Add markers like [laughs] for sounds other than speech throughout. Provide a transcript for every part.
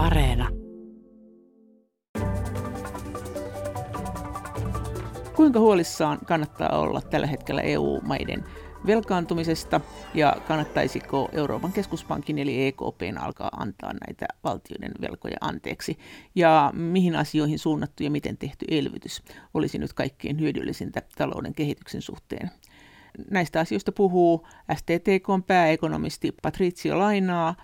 Areena. Kuinka huolissaan kannattaa olla tällä hetkellä EU-maiden velkaantumisesta ja kannattaisiko Euroopan keskuspankin eli EKPn alkaa antaa näitä valtioiden velkoja anteeksi ja mihin asioihin suunnattu ja miten tehty elvytys olisi nyt kaikkein hyödyllisintä talouden kehityksen suhteen. Näistä asioista puhuu STTKn pääekonomisti Patricio Lainaa,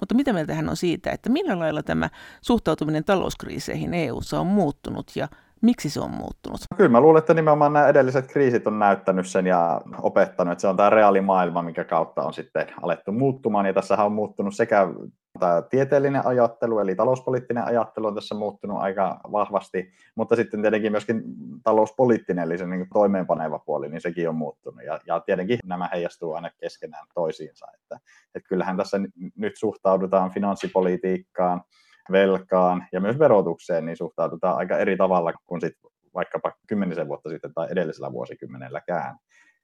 mutta mitä mieltä hän on siitä, että millä lailla tämä suhtautuminen talouskriiseihin EU:ssa on muuttunut ja Miksi se on muuttunut? Kyllä mä luulen, että nimenomaan nämä edelliset kriisit on näyttänyt sen ja opettanut, että se on tämä reaalimaailma, mikä kautta on sitten alettu muuttumaan. Ja tässä on muuttunut sekä tämä tieteellinen ajattelu, eli talouspoliittinen ajattelu on tässä muuttunut aika vahvasti, mutta sitten tietenkin myöskin talouspoliittinen, eli se niin toimeenpaneva puoli, niin sekin on muuttunut. Ja, ja tietenkin nämä heijastuu aina keskenään toisiinsa. Että, että kyllähän tässä nyt suhtaudutaan finanssipolitiikkaan, velkaan ja myös verotukseen niin suhtaudutaan aika eri tavalla kuin sit vaikkapa kymmenisen vuotta sitten tai edellisellä vuosikymmenelläkään.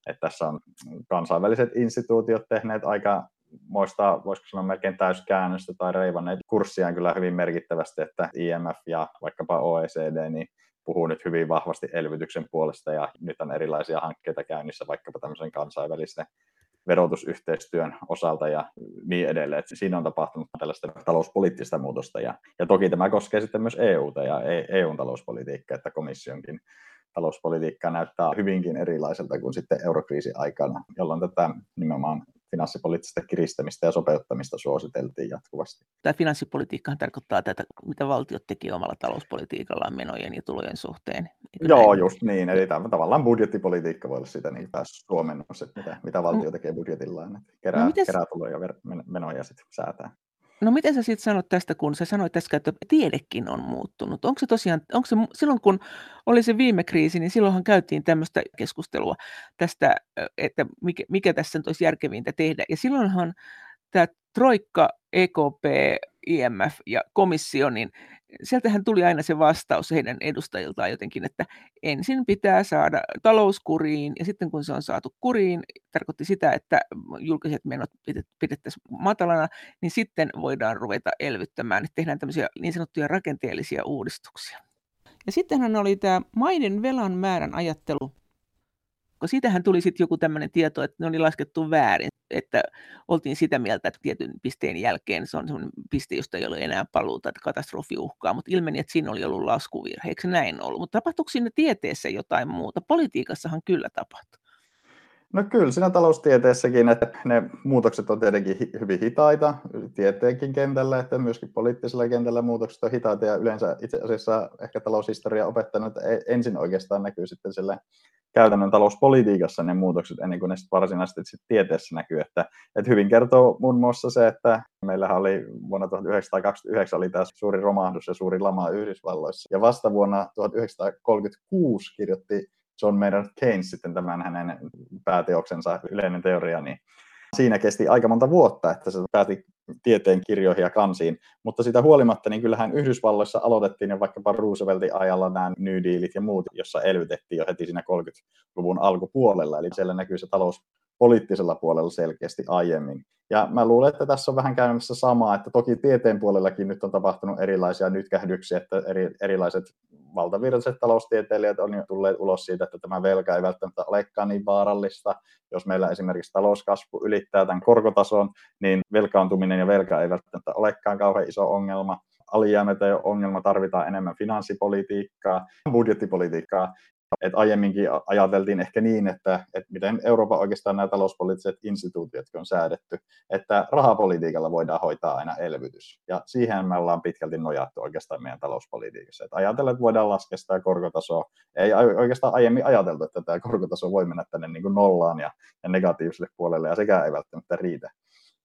että tässä on kansainväliset instituutiot tehneet aika moista, voisiko sanoa melkein täyskäännöstä tai reivanneet kurssiaan kyllä hyvin merkittävästi, että IMF ja vaikkapa OECD niin puhuu nyt hyvin vahvasti elvytyksen puolesta ja nyt on erilaisia hankkeita käynnissä vaikkapa tämmöisen kansainvälisen verotusyhteistyön osalta ja niin edelleen. Että siinä on tapahtunut tällaista talouspoliittista muutosta ja, ja toki tämä koskee sitten myös EUta ja EUn e talouspolitiikkaa, että komissionkin talouspolitiikka näyttää hyvinkin erilaiselta kuin sitten eurokriisin aikana, jolloin tätä nimenomaan finanssipoliittista kiristämistä ja sopeuttamista suositeltiin jatkuvasti. Tämä finanssipolitiikka tarkoittaa tätä, mitä valtiot teki omalla talouspolitiikallaan menojen ja tulojen suhteen. Eikö Joo, näin? just niin. Eli tämä, tavallaan budjettipolitiikka voi olla sitä niin suomennos, että mitä, mitä valtio tekee budjetillaan, että kerää, no mites... kerää tuloja ja menoja ja sitten säätää. No miten sä sitten sanot tästä, kun sä sanoit äsken, että tiedekin on muuttunut? Onko se tosiaan, onko se silloin kun oli se viime kriisi, niin silloinhan käytiin tämmöistä keskustelua tästä, että mikä, mikä tässä nyt olisi järkevintä tehdä. Ja silloinhan tämä Troikka, EKP, IMF ja komissio, niin sieltähän tuli aina se vastaus heidän edustajiltaan jotenkin, että ensin pitää saada talous kuriin, ja sitten kun se on saatu kuriin, tarkoitti sitä, että julkiset menot pidettäisiin matalana, niin sitten voidaan ruveta elvyttämään, että tehdään tämmöisiä niin sanottuja rakenteellisia uudistuksia. Ja sittenhän oli tämä maiden velan määrän ajattelu, koska siitähän tuli sitten joku tämmöinen tieto, että ne oli laskettu väärin että oltiin sitä mieltä, että tietyn pisteen jälkeen se on sellainen piste, josta ei ole enää paluuta, että katastrofi uhkaa, mutta ilmeni, että siinä oli ollut laskuvirhe, eikö näin ollut? Mutta tapahtuiko siinä tieteessä jotain muuta? Politiikassahan kyllä tapahtui. No kyllä, siinä taloustieteessäkin, että ne muutokset on tietenkin hyvin hitaita tieteenkin kentällä, että myöskin poliittisella kentällä muutokset on hitaita ja yleensä itse asiassa ehkä taloushistoria opettanut, että e-, ensin oikeastaan näkyy sitten sille käytännön talouspolitiikassa ne muutokset ennen kuin ne sitten varsinaisesti sitten tieteessä näkyy. Että, että hyvin kertoo muun muassa se, että meillähän oli vuonna 1929 oli tämä suuri romahdus ja suuri lama Yhdysvalloissa. Ja vasta vuonna 1936 kirjoitti John Maynard Keynes sitten tämän hänen pääteoksensa yleinen teoria, niin siinä kesti aika monta vuotta, että se pääti tieteen kirjoihin ja kansiin, mutta sitä huolimatta, niin kyllähän Yhdysvalloissa aloitettiin jo vaikkapa Rooseveltin ajalla nämä New Dealit ja muut, jossa elvytettiin jo heti siinä 30-luvun alkupuolella, eli siellä näkyy se talous poliittisella puolella selkeästi aiemmin. Ja mä luulen, että tässä on vähän käymässä samaa, että toki tieteen puolellakin nyt on tapahtunut erilaisia nytkähdyksiä, että eri, erilaiset valtavirtaiset taloustieteilijät on jo tulleet ulos siitä, että tämä velka ei välttämättä olekaan niin vaarallista. Jos meillä esimerkiksi talouskasvu ylittää tämän korkotason, niin velkaantuminen ja velka ei välttämättä olekaan kauhean iso ongelma alijäämät ei ole ongelma, tarvitaan enemmän finanssipolitiikkaa, budjettipolitiikkaa, et aiemminkin ajateltiin ehkä niin, että, että miten Euroopan oikeastaan nämä talouspoliittiset instituutiot on säädetty, että rahapolitiikalla voidaan hoitaa aina elvytys. Ja siihen me ollaan pitkälti nojattu oikeastaan meidän talouspolitiikassa. Että ajatellaan, että voidaan laskea sitä korkotasoa. Ei oikeastaan aiemmin ajateltu, että tämä korkotaso voi mennä tänne niin kuin nollaan ja, ja negatiiviselle puolelle, ja sekään ei välttämättä riitä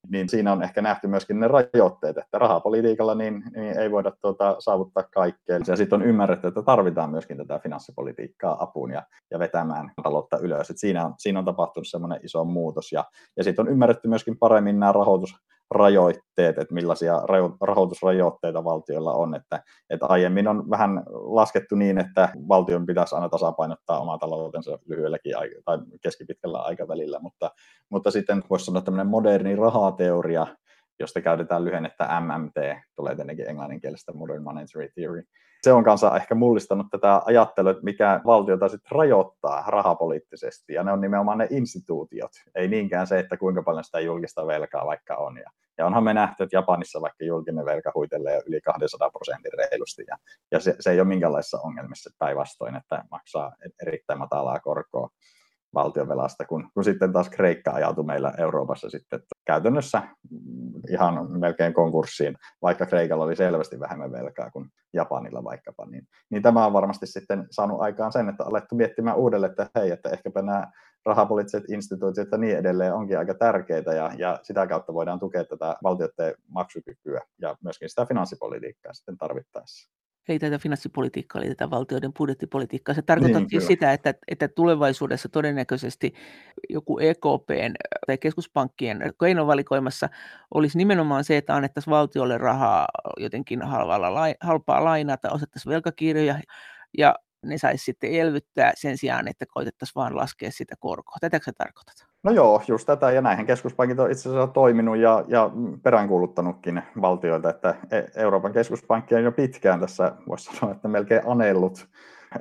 niin siinä on ehkä nähty myöskin ne rajoitteet, että rahapolitiikalla niin, niin ei voida tuota, saavuttaa kaikkea. Ja sitten on ymmärretty, että tarvitaan myöskin tätä finanssipolitiikkaa apuun ja, ja vetämään taloutta ylös. Et siinä, on, siinä on tapahtunut semmoinen iso muutos. Ja, ja sitten on ymmärretty myöskin paremmin nämä rahoitus, rajoitteet, että millaisia rahoitusrajoitteita valtioilla on. Että, että aiemmin on vähän laskettu niin, että valtion pitäisi aina tasapainottaa omaa taloutensa lyhyelläkin tai keskipitkällä aikavälillä, mutta, mutta sitten voisi sanoa tämmöinen moderni rahateoria, josta käytetään lyhennettä MMT, tulee tietenkin englanninkielestä Modern Monetary Theory. Se on kanssa ehkä mullistanut tätä ajattelua, että mikä valtiota sitten rajoittaa rahapoliittisesti, ja ne on nimenomaan ne instituutiot, ei niinkään se, että kuinka paljon sitä julkista velkaa vaikka on. Ja, ja onhan me nähty, että Japanissa vaikka julkinen velka huitelee yli 200 prosentin reilusti, ja, ja se, se ei ole minkäänlaisessa ongelmissa päinvastoin, että maksaa erittäin matalaa korkoa valtionvelasta, kun, kun sitten taas Kreikka ajautui meillä Euroopassa sitten käytännössä ihan melkein konkurssiin, vaikka Kreikalla oli selvästi vähemmän velkaa kuin Japanilla vaikkapa, niin, niin tämä on varmasti sitten saanut aikaan sen, että alettu miettimään uudelleen, että hei, että ehkäpä nämä rahapoliittiset instituutiot ja niin edelleen onkin aika tärkeitä ja, ja sitä kautta voidaan tukea tätä valtioiden maksukykyä ja myöskin sitä finanssipolitiikkaa sitten tarvittaessa ei tätä finanssipolitiikkaa, eli tätä valtioiden budjettipolitiikkaa. Se tarkoittaa niin, siis sitä, että, että tulevaisuudessa todennäköisesti joku EKPn tai keskuspankkien keinovalikoimassa olisi nimenomaan se, että annettaisiin valtiolle rahaa jotenkin halvalla, halpaa lainaa tai osettaisiin velkakirjoja, ja ne saisi sitten elvyttää sen sijaan, että koitettaisiin vaan laskea sitä korkoa. Tätäkö sä tarkoitat? No joo, just tätä, ja näihin keskuspankit on itse asiassa toiminut ja, ja peräänkuuluttanutkin valtioita, että e- Euroopan keskuspankki on jo pitkään tässä, voisi sanoa, että melkein anellut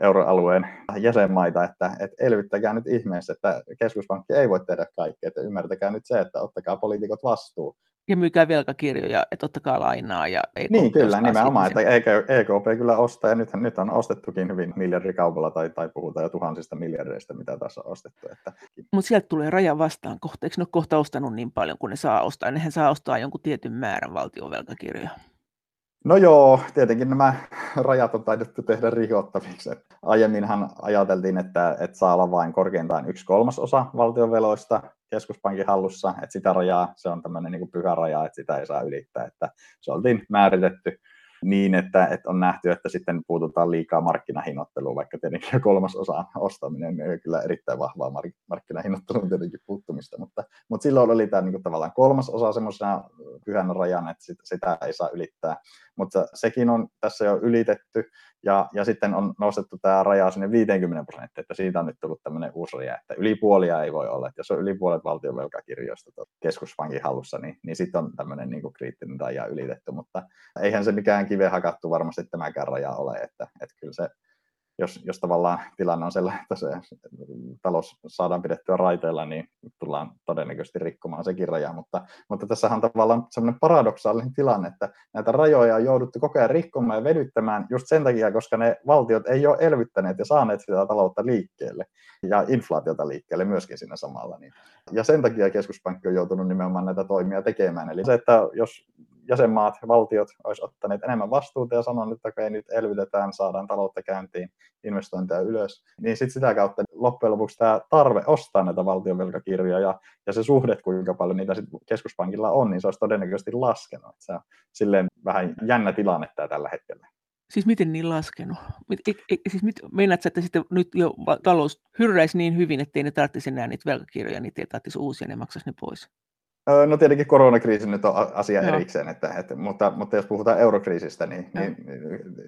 euroalueen jäsenmaita, että, että elvyttäkää nyt ihmeessä, että keskuspankki ei voi tehdä kaikkea, että ymmärtäkää nyt se, että ottakaa poliitikot vastuu ja myykää velkakirjoja, että ottakaa lainaa. Ja EKP niin, kyllä, nimenomaan, että EKP e kyllä ostaa, ja nyt, nyt on ostettukin hyvin miljardikaupalla, tai, tai puhutaan jo tuhansista miljardeista, mitä tässä on ostettu. Että... Mutta sieltä tulee raja vastaan kohta, eikö ne ole kohta ostanut niin paljon kuin ne saa ostaa? Nehän saa ostaa jonkun tietyn määrän valtion velkakirjoja. No joo, tietenkin nämä rajat on taidettu tehdä rikottaviksi. Aiemminhan ajateltiin, että, että saa olla vain korkeintaan yksi kolmasosa valtionveloista keskuspankin hallussa, että sitä rajaa, se on tämmöinen niin pyhä raja, että sitä ei saa ylittää, että se oltiin määritetty niin, että, että on nähty, että sitten puututaan liikaa markkinahinnoitteluun, vaikka tietenkin kolmas osa ostaminen on kyllä erittäin vahvaa mark- markkinahinnoittelun tietenkin puuttumista, mutta, mutta silloin oli tämä niin kuin tavallaan kolmas osa semmoisena pyhänä rajana, että sitä, sitä ei saa ylittää, mutta sekin on tässä jo ylitetty, ja, ja sitten on nostettu tämä raja sinne 50 prosenttia, että siitä on nyt tullut tämmöinen uusi raja, että yli puolia ei voi olla. Että jos on yli puolet valtion velkakirjoista keskuspankin hallussa, niin, niin sitten on tämmöinen niin kuin kriittinen raja ylitetty. Mutta eihän se mikään kive hakattu varmasti tämäkään raja ole, että, että kyllä se jos, jos tavallaan tilanne on sellainen, että se talous saadaan pidettyä raiteilla, niin tullaan todennäköisesti rikkomaan sekin raja. Mutta, mutta tässä on tavallaan sellainen paradoksaalinen tilanne, että näitä rajoja on jouduttu koko ajan rikkomaan ja vedyttämään just sen takia, koska ne valtiot ei ole elvyttäneet ja saaneet sitä taloutta liikkeelle ja inflaatiota liikkeelle myöskin siinä samalla. Niin. Ja sen takia keskuspankki on joutunut nimenomaan näitä toimia tekemään. Eli se, että jos jäsenmaat, valtiot olisi ottaneet enemmän vastuuta ja sanoneet, että okei, nyt elvytetään, saadaan taloutta käyntiin, investointeja ylös, niin sitten sitä kautta loppujen lopuksi tämä tarve ostaa näitä valtionvelkakirjoja ja, ja se suhde, kuinka paljon niitä sit keskuspankilla on, niin se olisi todennäköisesti laskenut. Se on silleen vähän jännä tilanne tämä tällä hetkellä. Siis miten niin laskenut? E, e, siis mit, että sitten nyt jo talous hyrräisi niin hyvin, ettei ne tarvitsisi enää niitä velkakirjoja, niitä ei tarvitsisi uusia, ne maksaisi ne pois? No tietenkin koronakriisi nyt on asia Joo. erikseen, että, että, mutta, mutta jos puhutaan eurokriisistä, niin, niin,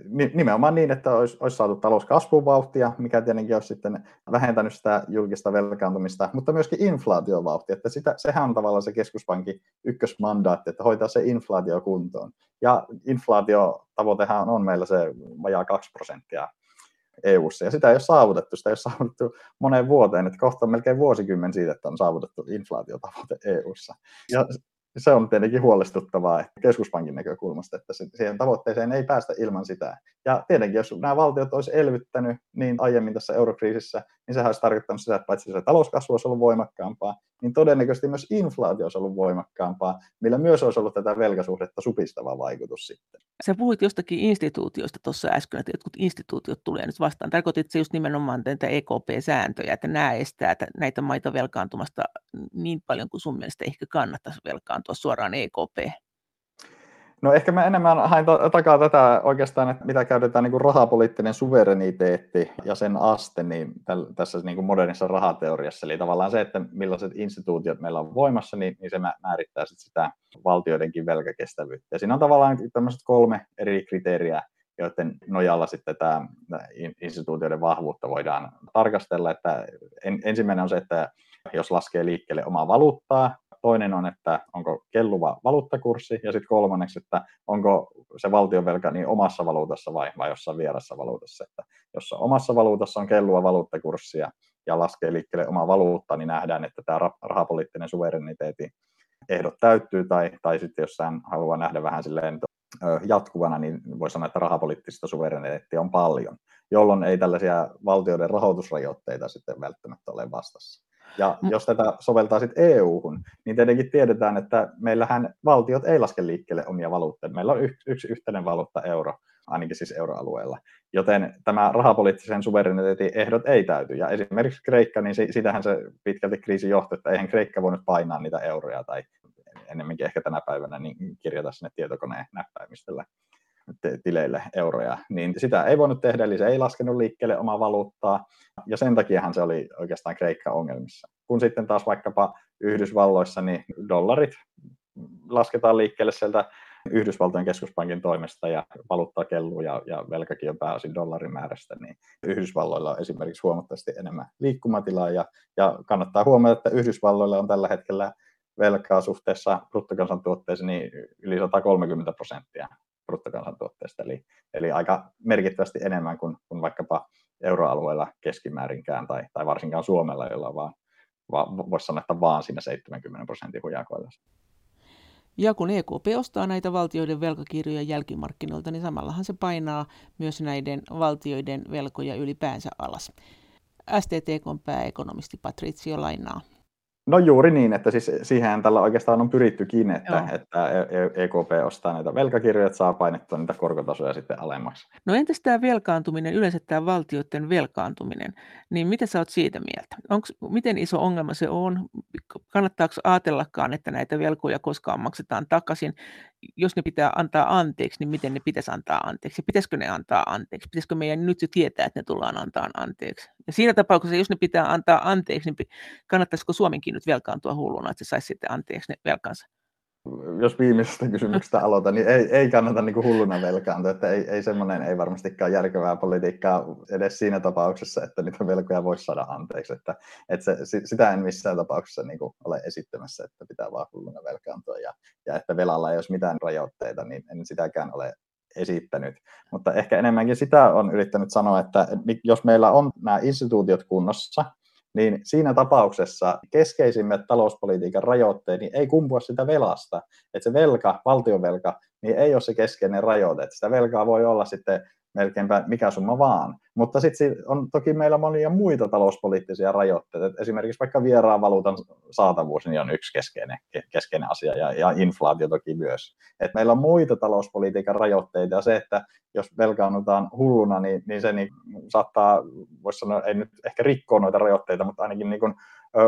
niin nimenomaan niin, että olisi, olisi saatu talouskasvun vauhtia, mikä tietenkin olisi sitten vähentänyt sitä julkista velkaantumista, mutta myöskin inflaatiovauhtia, että sitä, sehän on tavallaan se keskuspankin ykkösmandaatti, että hoitaa se inflaatio kuntoon. Ja inflaatiotavoitehan on meillä se vajaa 2 prosenttia EU-ssa, ja sitä ei ole saavutettu, sitä ei ole saavutettu moneen vuoteen, että kohta on melkein vuosikymmen siitä, että on saavutettu inflaatiotavoite EU-ssa. Ja se on tietenkin huolestuttavaa keskuspankin näkökulmasta, että siihen tavoitteeseen ei päästä ilman sitä. Ja tietenkin, jos nämä valtiot olisi elvyttänyt niin aiemmin tässä eurokriisissä, niin sehän olisi tarkoittanut sitä, että paitsi se talouskasvu olisi ollut voimakkaampaa, niin todennäköisesti myös inflaatio olisi ollut voimakkaampaa, millä myös olisi ollut tätä velkasuhdetta supistava vaikutus sitten. Sä puhuit jostakin instituutioista tuossa äsken, että jotkut instituutiot tulee nyt vastaan. Tarkoitit se just nimenomaan näitä EKP-sääntöjä, että nämä estää näitä maita velkaantumasta niin paljon kuin sun mielestä ehkä kannattaisi velkaantua suoraan EKP? No ehkä mä enemmän hain takaa tätä oikeastaan, että mitä käytetään niin kuin rahapoliittinen suvereniteetti ja sen aste niin täl, tässä niin kuin modernissa rahateoriassa. Eli tavallaan se, että millaiset instituutiot meillä on voimassa, niin, niin se määrittää sit sitä valtioidenkin velkakestävyyttä. Ja siinä on tavallaan tämmöiset kolme eri kriteeriä, joiden nojalla sitten tämä instituutioiden vahvuutta voidaan tarkastella. Että en, ensimmäinen on se, että jos laskee liikkeelle omaa valuuttaa, toinen on, että onko kelluva valuuttakurssi, ja sitten kolmanneksi, että onko se valtionvelka niin omassa valuutassa vai, vai jossain vierassa valuutassa. Että jos omassa valuutassa on kelluva valuuttakurssi ja, ja laskee liikkeelle oma valuutta, niin nähdään, että tämä rahapoliittinen suvereniteetti ehdot täyttyy, tai, tai sitten jos hän haluaa nähdä vähän silleen jatkuvana, niin voi sanoa, että rahapoliittista suvereniteettia on paljon, jolloin ei tällaisia valtioiden rahoitusrajoitteita sitten välttämättä ole vastassa. Ja jos tätä soveltaa sitten EU-hun, niin tietenkin tiedetään, että meillähän valtiot ei laske liikkeelle omia valuutteja. Meillä on yksi, yksi yhteinen valuutta euro, ainakin siis euroalueella. Joten tämä rahapoliittisen suvereniteetin ehdot ei täyty. Ja esimerkiksi Kreikka, niin sitähän se pitkälti kriisi johtui, että eihän Kreikka voinut painaa niitä euroja tai ennemminkin ehkä tänä päivänä niin kirjata sinne tietokoneen näppäimistöllä tileille euroja, niin sitä ei voinut tehdä, eli se ei laskenut liikkeelle omaa valuuttaa, ja sen takiahan se oli oikeastaan Kreikka ongelmissa. Kun sitten taas vaikkapa Yhdysvalloissa, niin dollarit lasketaan liikkeelle sieltä Yhdysvaltojen keskuspankin toimesta ja valuutta kelluu ja, ja velkakin on pääosin dollarimäärästä, niin Yhdysvalloilla on esimerkiksi huomattavasti enemmän liikkumatilaa ja, ja kannattaa huomata, että Yhdysvalloilla on tällä hetkellä velkaa suhteessa bruttokansantuotteeseen niin yli 130 prosenttia bruttokansantuotteesta, eli, eli aika merkittävästi enemmän kuin, kuin vaikkapa euroalueella keskimäärinkään tai, tai varsinkaan Suomella, jolla vaan, vaan voisi sanoa, että vaan siinä 70 prosentin hujakoilla. Ja kun EKP ostaa näitä valtioiden velkakirjoja jälkimarkkinoilta, niin samallahan se painaa myös näiden valtioiden velkoja ylipäänsä alas. STTKn pääekonomisti Patrizio lainaa. No juuri niin, että siis siihen tällä oikeastaan on pyrittykin, että, että EKP e ostaa näitä velkakirjoja, että saa painettua niitä korkotasoja sitten alemmaksi. No entäs tämä velkaantuminen, yleensä tämä valtioiden velkaantuminen, niin mitä sä oot siitä mieltä? Onks, miten iso ongelma se on? Kannattaako ajatellakaan, että näitä velkoja koskaan maksetaan takaisin? Jos ne pitää antaa anteeksi, niin miten ne pitäisi antaa anteeksi? Pitäisikö ne antaa anteeksi? Pitäisikö meidän nyt jo tietää, että ne tullaan antaa anteeksi? Ja siinä tapauksessa, jos ne pitää antaa anteeksi, niin kannattaisiko Suomenkin nyt velkaantua hulluna, että se saisi sitten anteeksi ne velkansa? Jos viimeisestä kysymyksestä aloitan, niin ei, ei kannata niin kuin hulluna velkaantua, että ei, ei semmoinen ei varmastikaan järkevää politiikkaa edes siinä tapauksessa, että niitä velkoja voisi saada anteeksi. Että, että se, sitä en missään tapauksessa niin kuin ole esittämässä, että pitää vaan hulluna velkaantua ja, ja että velalla ei olisi mitään rajoitteita, niin en sitäkään ole esittänyt. Mutta ehkä enemmänkin sitä on yrittänyt sanoa, että jos meillä on nämä instituutiot kunnossa, niin siinä tapauksessa keskeisimmät talouspolitiikan rajoitteet niin ei kumpua sitä velasta. Että se velka, valtionvelka, niin ei ole se keskeinen rajoite. Sitä velkaa voi olla sitten melkeinpä mikä summa vaan. Mutta sitten on toki meillä monia muita talouspoliittisia rajoitteita. Esimerkiksi vaikka vieraan valuutan saatavuus niin on yksi keskeinen, keskeinen asia ja, ja inflaatio toki myös. Et meillä on muita talouspolitiikan rajoitteita ja se, että jos velkaannutaan hulluna, niin, niin se niin saattaa, voisi sanoa, ei nyt ehkä rikkoa noita rajoitteita, mutta ainakin niin kuin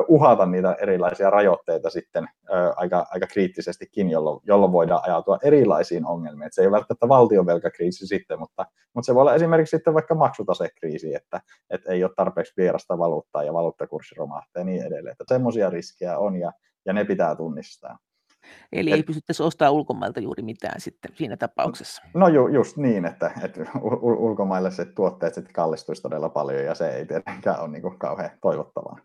uhata niitä erilaisia rajoitteita sitten aika, aika kriittisestikin, jolloin, jolloin voidaan ajautua erilaisiin ongelmiin. Et se ei ole välttämättä valtionvelkakriisi sitten, mutta, mutta se voi olla esimerkiksi sitten vaikka maksutasekriisi, että, että ei ole tarpeeksi vierasta valuuttaa ja valuuttakurssi romahtaa ja niin edelleen. Että semmoisia riskejä on ja, ja ne pitää tunnistaa. Eli et, ei pystyttäisi ostaa ulkomailta juuri mitään sitten siinä tapauksessa. No ju, just niin, että, että ulkomaille se tuotteet sitten kallistuisi todella paljon ja se ei tietenkään ole niin kuin kauhean toivottavaa.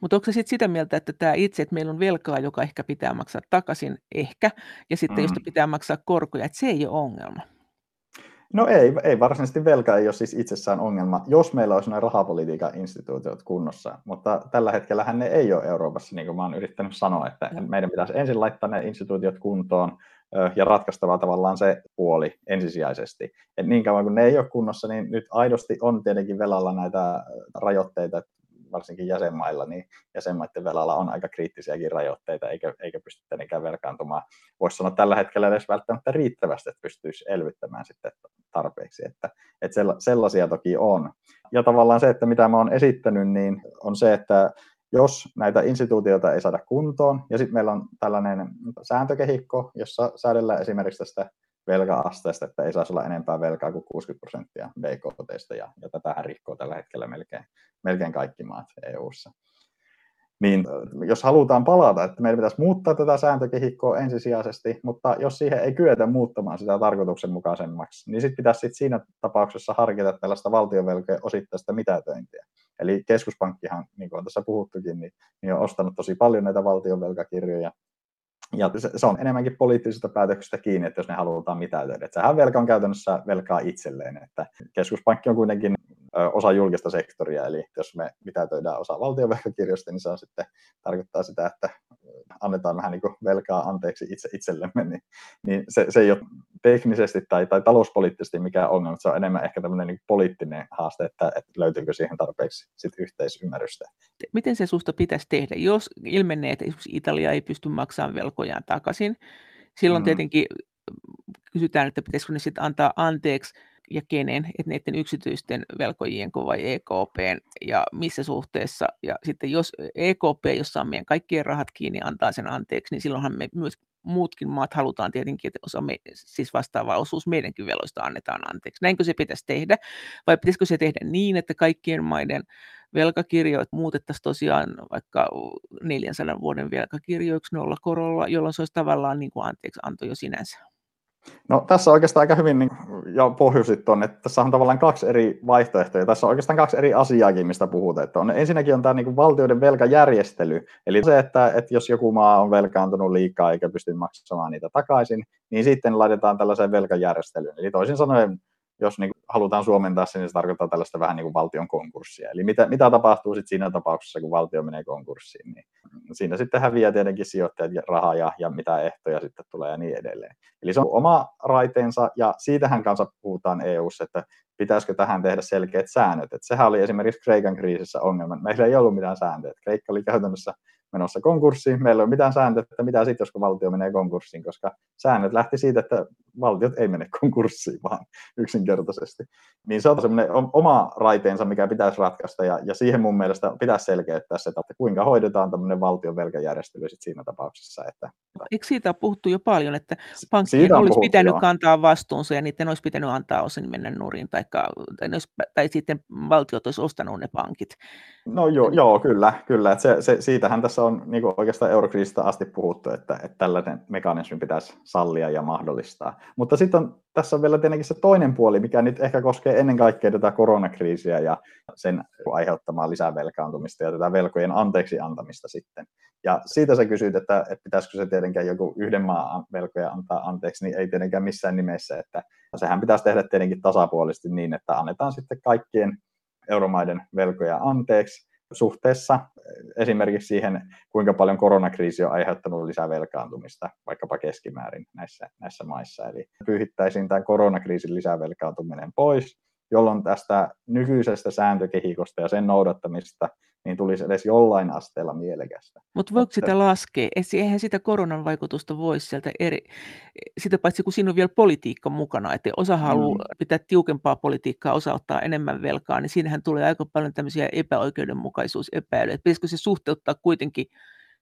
Mutta onko se sitten sitä mieltä, että tämä itse, että meillä on velkaa, joka ehkä pitää maksaa takaisin, ehkä, ja sitten mm. josta pitää maksaa korkoja, että se ei ole ongelma? No ei, ei varsinaisesti velka ei ole siis itsessään ongelma, jos meillä olisi noin rahapolitiikan instituutiot kunnossa, mutta tällä hetkellä ne ei ole Euroopassa, niin kuin mä olen yrittänyt sanoa, että no. meidän pitäisi ensin laittaa ne instituutiot kuntoon ja ratkaistava tavallaan se puoli ensisijaisesti. Et niin kauan kuin ne ei ole kunnossa, niin nyt aidosti on tietenkin velalla näitä rajoitteita, että varsinkin jäsenmailla, niin jäsenmaiden velalla on aika kriittisiäkin rajoitteita, eikä, eikä pysty tietenkään velkaantumaan. Voisi sanoa tällä hetkellä edes välttämättä riittävästi, että pystyisi elvyttämään sitten tarpeeksi, että, että sellaisia toki on. Ja tavallaan se, että mitä mä oon esittänyt, niin on se, että jos näitä instituutioita ei saada kuntoon, ja sitten meillä on tällainen sääntökehikko, jossa säädellään esimerkiksi tästä velka-asteesta, että ei saisi olla enempää velkaa kuin 60 prosenttia BKT, ja, ja tätähän rikkoo tällä hetkellä melkein, melkein kaikki maat EU-ssa. Niin jos halutaan palata, että meidän pitäisi muuttaa tätä sääntökehikkoa ensisijaisesti, mutta jos siihen ei kyetä muuttamaan sitä tarkoituksenmukaisemmaksi, niin sitten pitäisi sit siinä tapauksessa harkita tällaista valtionvelkojen osittaista mitätöintiä. Eli keskuspankkihan, niin kuin on tässä puhuttukin, niin, niin on ostanut tosi paljon näitä valtionvelkakirjoja, Ja se, se on enemmänkin poliittisista päätöksistä kiinni, että jos ne halutaan mitätöidä. Että sehän velka on käytännössä velkaa itselleen. Että keskuspankki on kuitenkin osa julkista sektoria, eli jos me mitätöidään osa valtionvelkakirjoista, niin se on sitten, tarkoittaa sitä, että annetaan vähän niin kuin velkaa anteeksi itse itsellemme, niin, niin se, se ei ole teknisesti tai, tai talouspoliittisesti mikään ongelma, se on enemmän ehkä tämmöinen niin poliittinen haaste, että, että löytyykö siihen tarpeeksi sit yhteisymmärrystä. Miten se susta pitäisi tehdä, jos ilmenee, että Italia ei pysty maksamaan velkojaan takaisin, silloin mm. tietenkin kysytään, että pitäisikö ne sitten antaa anteeksi, ja kenen, että näiden yksityisten velkojien vai EKP ja missä suhteessa. Ja sitten jos EKP, jossa on meidän kaikkien rahat kiinni, antaa sen anteeksi, niin silloinhan me myös muutkin maat halutaan tietenkin, että osa me, siis vastaava osuus meidänkin veloista annetaan anteeksi. Näinkö se pitäisi tehdä? Vai pitäisikö se tehdä niin, että kaikkien maiden velkakirjoit muutettaisiin tosiaan vaikka 400 vuoden velkakirjoiksi nolla korolla, jolloin se olisi tavallaan niin kuin anteeksi anto jo sinänsä? No tässä on oikeastaan aika hyvin niin, jo pohjusit tuonne, että tässä on tavallaan kaksi eri vaihtoehtoja. Tässä on oikeastaan kaksi eri asiaakin, mistä puhutaan. Että on, ensinnäkin on tämä niin kuin valtioiden velkajärjestely, eli se, että, että jos joku maa on velkaantunut liikaa eikä pysty maksamaan niitä takaisin, niin sitten laitetaan tällaiseen velkajärjestelyyn. Eli toisin sanoen jos niin halutaan suomentaa sen, niin se tarkoittaa tällaista vähän niin kuin valtion konkurssia. Eli mitä, mitä tapahtuu sitten siinä tapauksessa, kun valtio menee konkurssiin, niin siinä sitten häviää tietenkin sijoittajat ja rahaa ja, ja mitä ehtoja sitten tulee ja niin edelleen. Eli se on oma raiteensa ja siitähän kanssa puhutaan EU-ssa, että pitäisikö tähän tehdä selkeät säännöt. Että sehän oli esimerkiksi Kreikan kriisissä ongelma. Meillä ei ollut mitään sääntöjä. Kreikka oli käytännössä menossa konkurssiin. Meillä ei ole mitään sääntöä, että mitä sitten, jos valtio menee konkurssiin, koska säännöt lähti siitä, että valtiot ei mene konkurssiin, vaan yksinkertaisesti. Niin se on semmoinen oma raiteensa, mikä pitäisi ratkaista, ja, ja siihen mun mielestä pitäisi selkeyttää se, että kuinka hoidetaan tämmöinen valtion velkajärjestely sit siinä tapauksessa. Että... Eikö siitä ole puhuttu jo paljon, että pankkien olisi puhuttu, pitänyt joo. kantaa vastuunsa ja niiden olisi pitänyt antaa osin mennä nurin, tai, tai, tai sitten valtiot olisi ostanut ne pankit? No joo, joo kyllä, kyllä. Että se, se, siitähän tässä on niin kuin oikeastaan eurokriisistä asti puhuttu, että, että tällainen mekanismi pitäisi sallia ja mahdollistaa. Mutta sitten on, tässä on vielä tietenkin se toinen puoli, mikä nyt ehkä koskee ennen kaikkea tätä koronakriisiä ja sen aiheuttamaa lisävelkaantumista ja tätä velkojen anteeksi antamista sitten. Ja siitä sä kysyit, että, että pitäisikö se tietenkään joku yhden maan velkoja antaa anteeksi, niin ei tietenkään missään nimessä, että sehän pitäisi tehdä tietenkin tasapuolisesti niin, että annetaan sitten kaikkien euromaiden velkoja anteeksi, suhteessa esimerkiksi siihen, kuinka paljon koronakriisi on aiheuttanut lisää velkaantumista vaikkapa keskimäärin näissä, näissä maissa. Eli pyyhittäisiin tämän koronakriisin lisävelkaantuminen pois, jolloin tästä nykyisestä sääntökehikosta ja sen noudattamista niin tulisi edes jollain asteella mielekästä. Mutta voiko sitä laskea? Eihän sitä koronan vaikutusta voi sieltä eri, sitä paitsi kun siinä on vielä politiikka mukana, että osa haluaa mm. pitää tiukempaa politiikkaa, osa ottaa enemmän velkaa, niin siinähän tulee aika paljon tämmöisiä epäoikeudenmukaisuusepäilyjä. Pitäisikö se suhteuttaa kuitenkin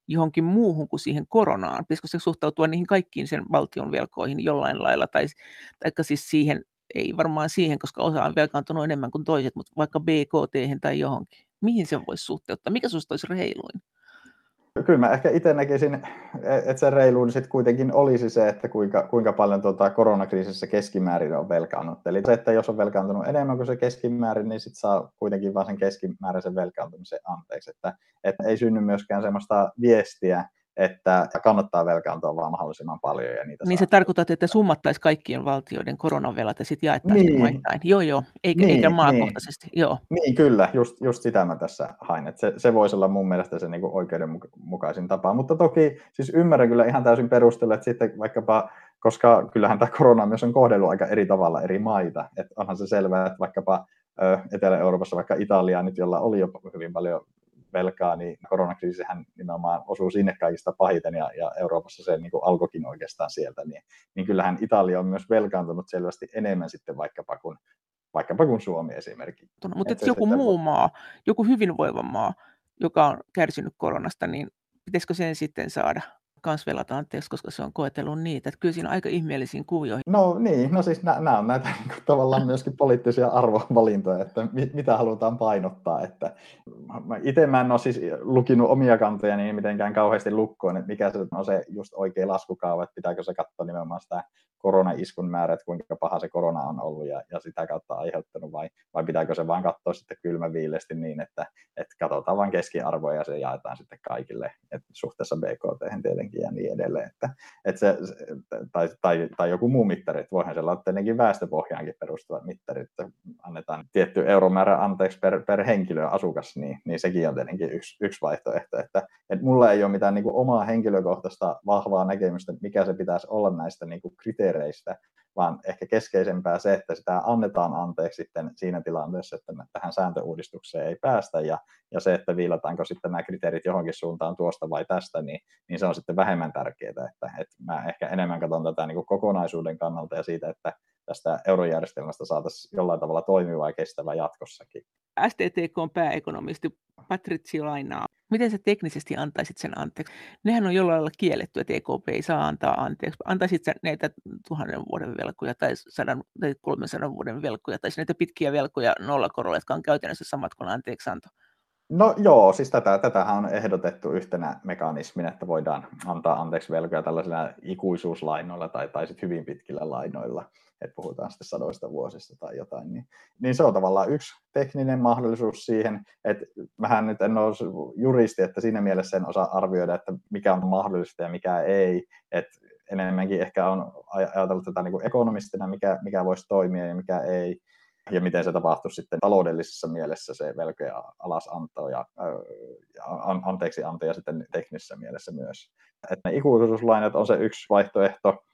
johonkin muuhun kuin siihen koronaan? Pitäisikö se suhtautua niihin kaikkiin sen valtion velkoihin jollain lailla, tai, tai siis siihen, ei varmaan siihen, koska osa on velkaantunut enemmän kuin toiset, mutta vaikka BKT tai johonkin mihin se voisi suhteuttaa? Mikä sinusta olisi reiluin? Kyllä mä ehkä itse näkisin, että se reiluin sitten kuitenkin olisi se, että kuinka, kuinka paljon tuota koronakriisissä keskimäärin on velkaannut. Eli se, että jos on velkaantunut enemmän kuin se keskimäärin, niin sitten saa kuitenkin vain sen keskimääräisen velkaantumisen anteeksi. Että, että ei synny myöskään sellaista viestiä, että kannattaa velkaantua vaan mahdollisimman paljon. Ja niitä niin se tarkoittaa, että summattaisi kaikkien valtioiden koronavelat ja sitten jaettaisiin niin. maittain. Joo, joo, eikä, niin, eikä niin. maakohtaisesti. Niin. Joo. niin, kyllä, just, just sitä mä tässä hain. Se, se voisi olla mun mielestä se niin oikeudenmukaisin tapa. Mutta toki siis ymmärrän kyllä ihan täysin perustella, että sitten vaikkapa koska kyllähän tämä korona myös on kohdellut aika eri tavalla eri maita. Että onhan se selvää, että vaikkapa Etelä-Euroopassa, vaikka Italia nyt, jolla oli jo hyvin paljon velkaa, niin koronakriisihän nimenomaan osuu sinne kaikista pahiten ja, ja Euroopassa se niin kuin alkoikin oikeastaan sieltä, niin, niin kyllähän Italia on myös velkaantunut selvästi enemmän sitten vaikkapa kuin, vaikkapa kuin Suomi esimerkiksi. No, mutta että joku muu maa, joku hyvinvoiva maa, joka on kärsinyt koronasta, niin pitäisikö sen sitten saada kans velata anteeksi, koska se on koetellut niitä. Että kyllä siinä on aika ihmeellisiin kuvioihin. No niin, no siis nämä on näitä niin kuin, tavallaan myöskin poliittisia arvovalintoja, että mit, mitä halutaan painottaa. Että itse mä en ole siis lukinut omia kantoja niin mitenkään kauheasti lukkoon, että mikä se on se just oikea laskukaava, että pitääkö se katsoa nimenomaan sitä koronaiskun määrä, että kuinka paha se korona on ollut ja, ja sitä kautta aiheuttanut, vai, vai pitääkö se vaan katsoa sitten kylmäviilesti niin, että, että katsotaan vain keskiarvoja ja se jaetaan sitten kaikille, että suhteessa BKT tietenkin. Ja niin edelleen. Että, että se, tai, tai, tai, joku muu mittari, että voihan siellä olla tietenkin väestöpohjaankin perustuva mittari, että annetaan tietty euromäärä anteeksi per, per henkilö asukas, niin, niin sekin on tietenkin yksi, yksi vaihtoehto. Että, että mulla ei ole mitään niin kuin omaa henkilökohtaista vahvaa näkemystä, mikä se pitäisi olla näistä niin kuin kriteereistä, vaan ehkä keskeisempää se, että sitä annetaan anteeksi sitten siinä tilanteessa, että tähän sääntöuudistukseen ei päästä, ja, ja se, että viilataanko sitten nämä kriteerit johonkin suuntaan tuosta vai tästä, niin, niin se on sitten vähemmän tärkeää, että, että mä ehkä enemmän katson tätä niin kuin kokonaisuuden kannalta ja siitä, että tästä eurojärjestelmästä saataisiin jollain tavalla toimiva ja kestävä jatkossakin. STTK on pääekonomisti Patrizio Lainaa miten sä teknisesti antaisit sen anteeksi? Nehän on jollain lailla kielletty, että EKP ei saa antaa anteeksi. Antaisit sä näitä tuhannen vuoden velkoja tai sadan tai 300 vuoden velkoja tai näitä pitkiä velkoja nollakorolla, jotka on käytännössä samat kuin anteeksianto? No joo, siis tätä, tätähän on ehdotettu yhtenä mekanismin, että voidaan antaa anteeksi velkoja tällaisilla ikuisuuslainoilla tai, tai sitten hyvin pitkillä lainoilla että puhutaan sitten sadoista vuosista tai jotain, niin, niin se on tavallaan yksi tekninen mahdollisuus siihen, että mähän nyt en ole juristi, että siinä mielessä en osaa arvioida, että mikä on mahdollista ja mikä ei, että enemmänkin ehkä on ajatellut tätä niin kuin ekonomistina, mikä, mikä voisi toimia ja mikä ei, ja miten se tapahtuu sitten taloudellisessa mielessä se velkojen alasanto ja, ja anteeksi anto ja sitten teknisessä mielessä myös. Että ne ikuisuuslainat on se yksi vaihtoehto,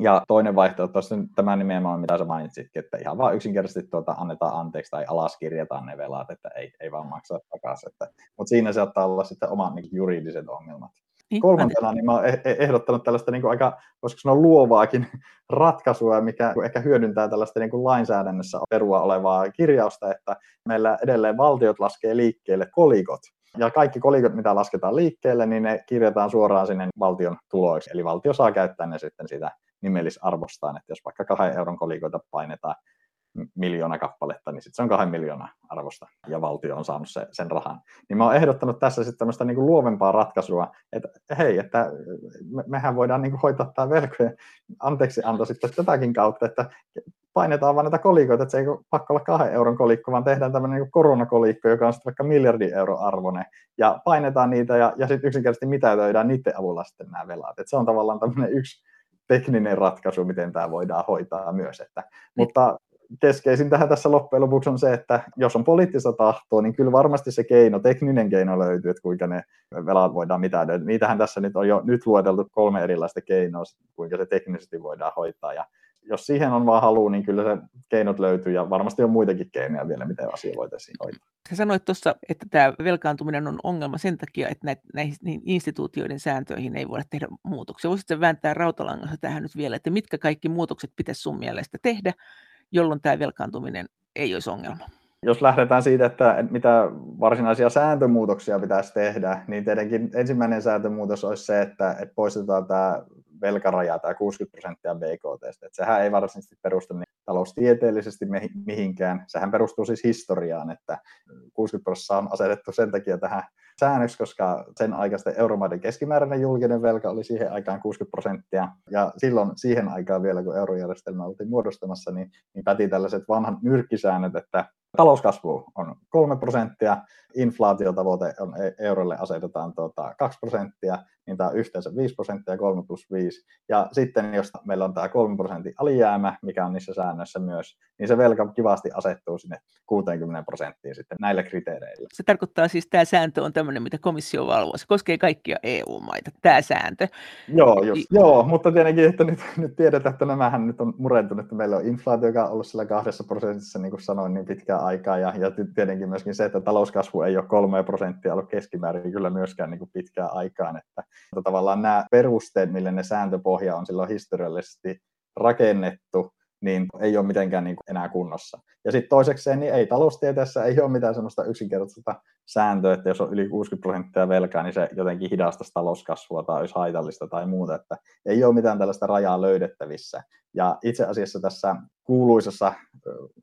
ja toinen vaihtoehto on tämä nimenomaan, mitä sä mainitsitkin, että ihan vaan yksinkertaisesti tuota, annetaan anteeksi tai alaskirjataan ne velat, että ei, ei vaan maksaa takaisin. Mutta siinä saattaa olla sitten omat niin juridiset ongelmat. Niin, Kolmantena niin mä oon e-, ehdottanut tällaista niin kuin aika, voisiko sanoa luovaakin [laughs] ratkaisua, mikä ehkä hyödyntää tällaista niin kuin lainsäädännössä perua olevaa kirjausta, että meillä edelleen valtiot laskee liikkeelle kolikot. Ja kaikki kolikot, mitä lasketaan liikkeelle, niin ne kirjataan suoraan sinne valtion tuloiksi. Eli valtio saa käyttää ne sitten sitä nimellisarvostaan, että jos vaikka kahden euron kolikoita painetaan miljoona kappaletta, niin sitten se on kahden miljoona arvosta ja valtio on saanut se, sen rahan. Niin mä oon ehdottanut tässä sitten tämmöistä niin luovempaa ratkaisua, että hei, että me, mehän voidaan niin kuin hoitaa tämä velkojen anteeksi anto sitten tätäkin kautta, että painetaan vaan näitä kolikoita, että se ei pakko olla kahden euron kolikko, vaan tehdään tämmöinen niin koronakolikko, joka on sitten vaikka miljardin euro arvoinen, ja painetaan niitä ja, ja sitten yksinkertaisesti mitätöidään niiden avulla sitten nämä velat. Et se on tavallaan tämmöinen yksi tekninen ratkaisu, miten tämä voidaan hoitaa myös. Että, niin. mutta keskeisintähän tässä loppujen lopuksi on se, että jos on poliittista tahtoa, niin kyllä varmasti se keino, tekninen keino löytyy, että kuinka ne velat voidaan mitään. Niitähän tässä nyt on jo nyt lueteltu kolme erilaista keinoa, kuinka se teknisesti voidaan hoitaa. Ja jos siihen on vaan halu, niin kyllä se keinot löytyy ja varmasti on muitakin keinoja vielä, miten asia voitaisiin hoitaa. Sä sanoit tuossa, että tämä velkaantuminen on ongelma sen takia, että näihin niin instituutioiden sääntöihin ei voida tehdä muutoksia. Voisitko vääntää rautalangassa tähän nyt vielä, että mitkä kaikki muutokset pitäisi sun mielestä tehdä, jolloin tämä velkaantuminen ei olisi ongelma? Jos lähdetään siitä, että mitä varsinaisia sääntömuutoksia pitäisi tehdä, niin tietenkin ensimmäinen sääntömuutos olisi se, että, poistetaan tämä velkaraja, tämä 60 prosenttia BKT. Sehän ei varsinaisesti perustu niin taloustieteellisesti mihinkään. Sehän perustuu siis historiaan, että 60 prosenttia on asetettu sen takia tähän säännöksi, koska sen aikaisten euromaiden keskimääräinen julkinen velka oli siihen aikaan 60 prosenttia. Ja silloin siihen aikaan vielä, kun eurojärjestelmä oltiin muodostamassa, niin, niin päti tällaiset vanhan nyrkkisäännöt, että talouskasvu on 3 prosenttia, inflaatiotavoite on e-, eurolle asetetaan tuota 2 prosenttia, niin tämä on yhteensä 5 prosenttia, 3 plus 5. Ja sitten jos meillä on tämä 3 prosentin alijäämä, mikä on niissä säännöissä myös, niin se velka kivasti asettuu sinne 60 prosenttiin sitten näillä kriteereillä. Se tarkoittaa siis, tämä sääntö on tämmöinen, mitä komissio valvoo. Se koskee kaikkia EU-maita, tämä sääntö. Joo, just, I... joo mutta tietenkin, että nyt, nyt tiedetään, että nämähän nyt on murentunut, että meillä on inflaatio, joka on ollut sillä kahdessa prosentissa, niin kuin sanoin, niin pitkään aikaa, ja, ja tietenkin myöskin se, että talouskasvu ei ole kolme prosenttia ollut keskimäärin kyllä myöskään niin kuin pitkään aikaan, että, että tavallaan nämä perusteet, millä ne sääntöpohja on silloin historiallisesti rakennettu, niin ei ole mitenkään niin enää kunnossa. Ja sitten toisekseen, niin ei taloustieteessä ei ole mitään sellaista yksinkertaista sääntöä, että jos on yli 60 prosenttia velkaa, niin se jotenkin hidastaisi talouskasvua tai olisi haitallista tai muuta, että ei ole mitään tällaista rajaa löydettävissä. Ja itse asiassa tässä kuuluisessa,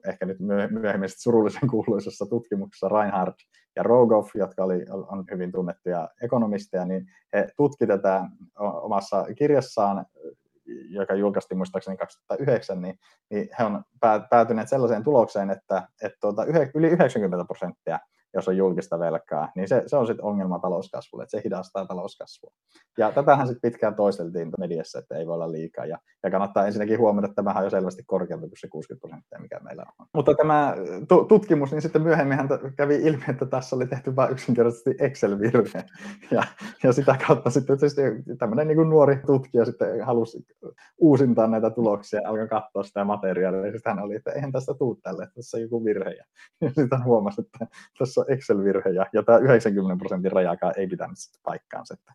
ehkä nyt myöhemmin surullisen kuuluisessa tutkimuksessa Reinhardt ja Rogoff, jotka oli, on hyvin tunnettuja ekonomisteja, niin he tutki tätä omassa kirjassaan joka julkaistiin muistaakseni 2009, niin, niin he on päätyneet sellaiseen tulokseen, että, että tuota, yli 90 prosenttia jos on julkista velkaa, niin se, se on sitten ongelma talouskasvulle, että se hidastaa talouskasvua. Ja tätähän sitten pitkään toisteltiin mediassa, että ei voi olla liikaa. Ja, ja kannattaa ensinnäkin huomioida, että tämähän on jo selvästi korkeampi kuin se 60 prosenttia, mikä meillä on. Mutta tämä tutkimus, niin sitten myöhemmin kävi ilmi, että tässä oli tehty vain yksinkertaisesti Excel-virhe. [laughs] Ja, ja sitä kautta sitten tietysti tämmöinen niin nuori tutkija sitten halusi uusintaa näitä tuloksia, alkoi katsoa sitä materiaalia, ja sitten hän oli, että eihän tästä tule tälle, tässä on joku virhe. Ja, sitten huomasi, että tässä on Excel-virhe, ja, tämä 90 prosentin rajakaan ei pitänyt paikkaansa. Että,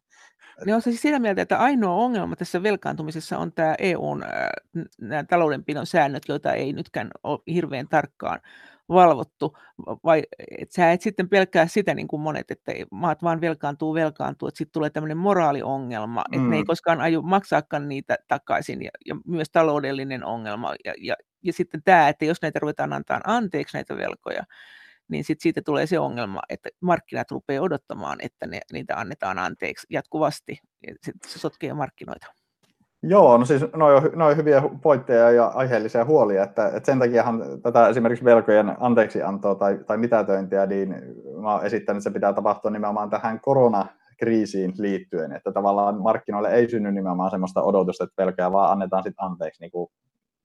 niin on se siis sitä mieltä, että ainoa ongelma tässä velkaantumisessa on tämä EUn äh, nämä taloudenpidon säännöt, joita ei nytkään ole hirveän tarkkaan valvottu, vai et sä et sitten pelkää sitä niin kuin monet, että maat vaan velkaantuu, velkaantuu, että sitten tulee tämmöinen moraaliongelma, mm. että ne ei mm. koskaan aju maksaakaan niitä takaisin, ja, ja myös taloudellinen ongelma, ja, ja, ja sitten tämä, että jos näitä ruvetaan antaa anteeksi näitä velkoja, niin sit siitä tulee se ongelma, että markkinat rupeaa odottamaan, että ne, niitä annetaan anteeksi jatkuvasti, ja se sotkee markkinoita. Joo, no siis noin on, noi hyviä pointteja ja aiheellisia huolia, että, että sen takiahan tätä esimerkiksi velkojen anteeksiantoa tai, tai mitätöintiä, niin mä oon esittänyt, että se pitää tapahtua nimenomaan tähän koronakriisiin liittyen, että tavallaan markkinoille ei synny nimenomaan sellaista odotusta, että velkoja vaan annetaan sitten anteeksi niin kuin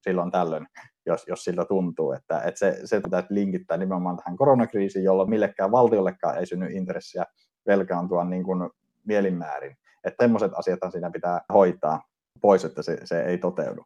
silloin tällöin, jos, jos siltä tuntuu, että, että se, se pitää linkittää nimenomaan tähän koronakriisiin, jolloin millekään valtiollekaan ei synny intressiä velkaantua niin kuin mielinmäärin. Että semmoiset asiat siinä pitää hoitaa pois, että se, se ei toteudu.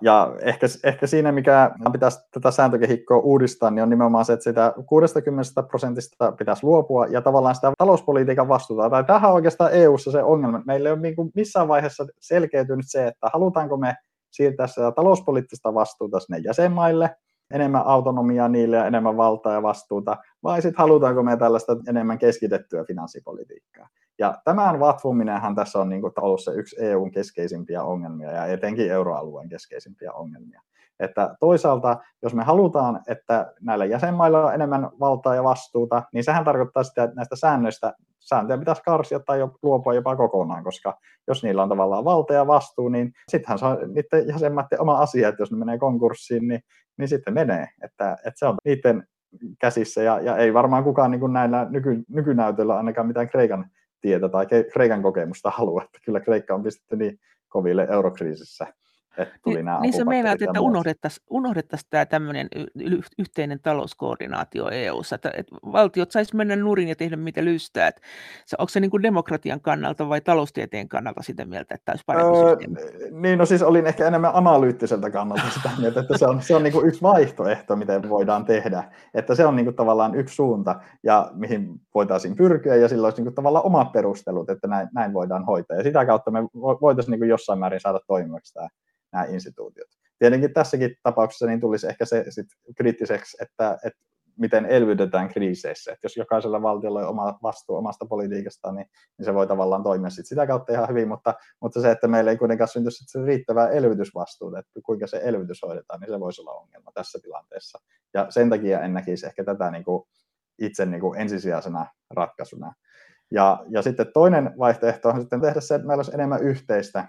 Ja ehkä, ehkä siinä, mikä pitäisi tätä sääntökehikkoa uudistaa, niin on nimenomaan se, että sitä 60 prosentista pitäisi luopua ja tavallaan sitä talouspolitiikan vastuuta. Tai tähän on oikeastaan EU-ssa se ongelma. Meillä ei ole niin missään vaiheessa selkeytynyt se, että halutaanko me siirtää sitä talouspoliittista vastuuta sinne jäsenmaille, enemmän autonomiaa niille ja enemmän valtaa ja vastuuta, vai sitten halutaanko me tällaista enemmän keskitettyä finanssipolitiikkaa. Ja tämän vatvuminenhan tässä on niin kuin, ollut se yksi EUn keskeisimpiä ongelmia ja etenkin euroalueen keskeisimpiä ongelmia. Että toisaalta, jos me halutaan, että näillä jäsenmailla on enemmän valtaa ja vastuuta, niin sehän tarkoittaa sitä, että näistä säännöistä sääntöjä pitäisi karsia tai luopua jopa kokonaan, koska jos niillä on tavallaan valta ja vastuu, niin sittenhän se on niiden jäsenmaiden oma asia, että jos ne menee konkurssiin, niin, niin sitten menee. Että, että se on niiden käsissä ja, ja ei varmaan kukaan niin näillä nyky, nykynäytöllä ainakaan mitään Kreikan tietä tai Kreikan kokemusta halua, että kyllä Kreikka on pistetty niin koville eurokriisissä että tuli nämä Niin sä meinaat, että unohdettaisiin unohdettaisi tämä tämmöinen yhteinen talouskoordinaatio EU-ssa, että, että valtiot sais mennä nurin ja tehdä mitä lystää. Että, onko se niin kuin demokratian kannalta vai taloustieteen kannalta sitä mieltä, että olisi parempi öö, Niin, no siis olin ehkä enemmän analyyttiseltä kannalta sitä [laughs] mieltä, että se on, se on niin kuin yksi vaihtoehto, miten voidaan tehdä. Että se on niin kuin tavallaan yksi suunta, ja mihin voitaisiin pyrkiä, ja sillä olisi niin kuin tavallaan omat perustelut, että näin, näin voidaan hoitaa. Ja sitä kautta me voitaisiin niin kuin jossain määrin saada toimivaksi tämä nämä instituutiot. Tietenkin tässäkin tapauksessa niin tulisi ehkä se sit kriittiseksi, että, että miten elvytetään kriiseissä. Että jos jokaisella valtiolla on oma vastuu omasta politiikastaan, niin, niin se voi tavallaan toimia sit sitä kautta ihan hyvin, mutta, mutta se, että meillä ei kuitenkaan synty riittävää elvytysvastuuta, että kuinka se elvytys hoidetaan, niin se voisi olla ongelma tässä tilanteessa. Ja sen takia en näkisi ehkä tätä niin kuin itse niin kuin ensisijaisena ratkaisuna. Ja, ja sitten toinen vaihtoehto on sitten tehdä se, että meillä olisi enemmän yhteistä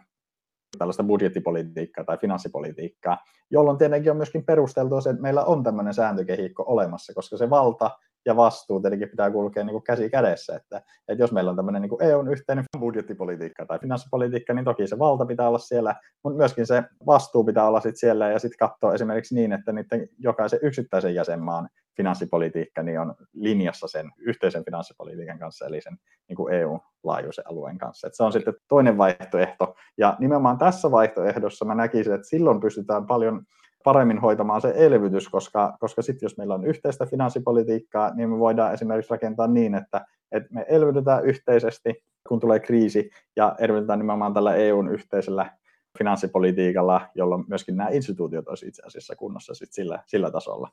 tällaista budjettipolitiikkaa tai finanssipolitiikkaa, jolloin tietenkin on myöskin perusteltua se, että meillä on tämmöinen sääntökehikko olemassa, koska se valta ja vastuu tietenkin pitää kulkea niin kuin käsi kädessä, että, että jos meillä on tämmöinen niin kuin EUn yhteinen budjettipolitiikka tai finanssipolitiikka, niin toki se valta pitää olla siellä, mutta myöskin se vastuu pitää olla sit siellä ja sitten katsoa esimerkiksi niin, että niiden jokaisen yksittäisen jäsenmaan finanssipolitiikka niin on linjassa sen yhteisen finanssipolitiikan kanssa, eli sen niin kuin EU-laajuisen alueen kanssa. Et se on sitten toinen vaihtoehto, ja nimenomaan tässä vaihtoehdossa mä näkisin, että silloin pystytään paljon paremmin hoitamaan se elvytys, koska, koska sitten jos meillä on yhteistä finanssipolitiikkaa, niin me voidaan esimerkiksi rakentaa niin, että, että me elvytetään yhteisesti, kun tulee kriisi, ja elvytetään nimenomaan tällä EUn yhteisellä finanssipolitiikalla, jolloin myöskin nämä instituutiot olisivat itse asiassa kunnossa sit sillä, sillä tasolla.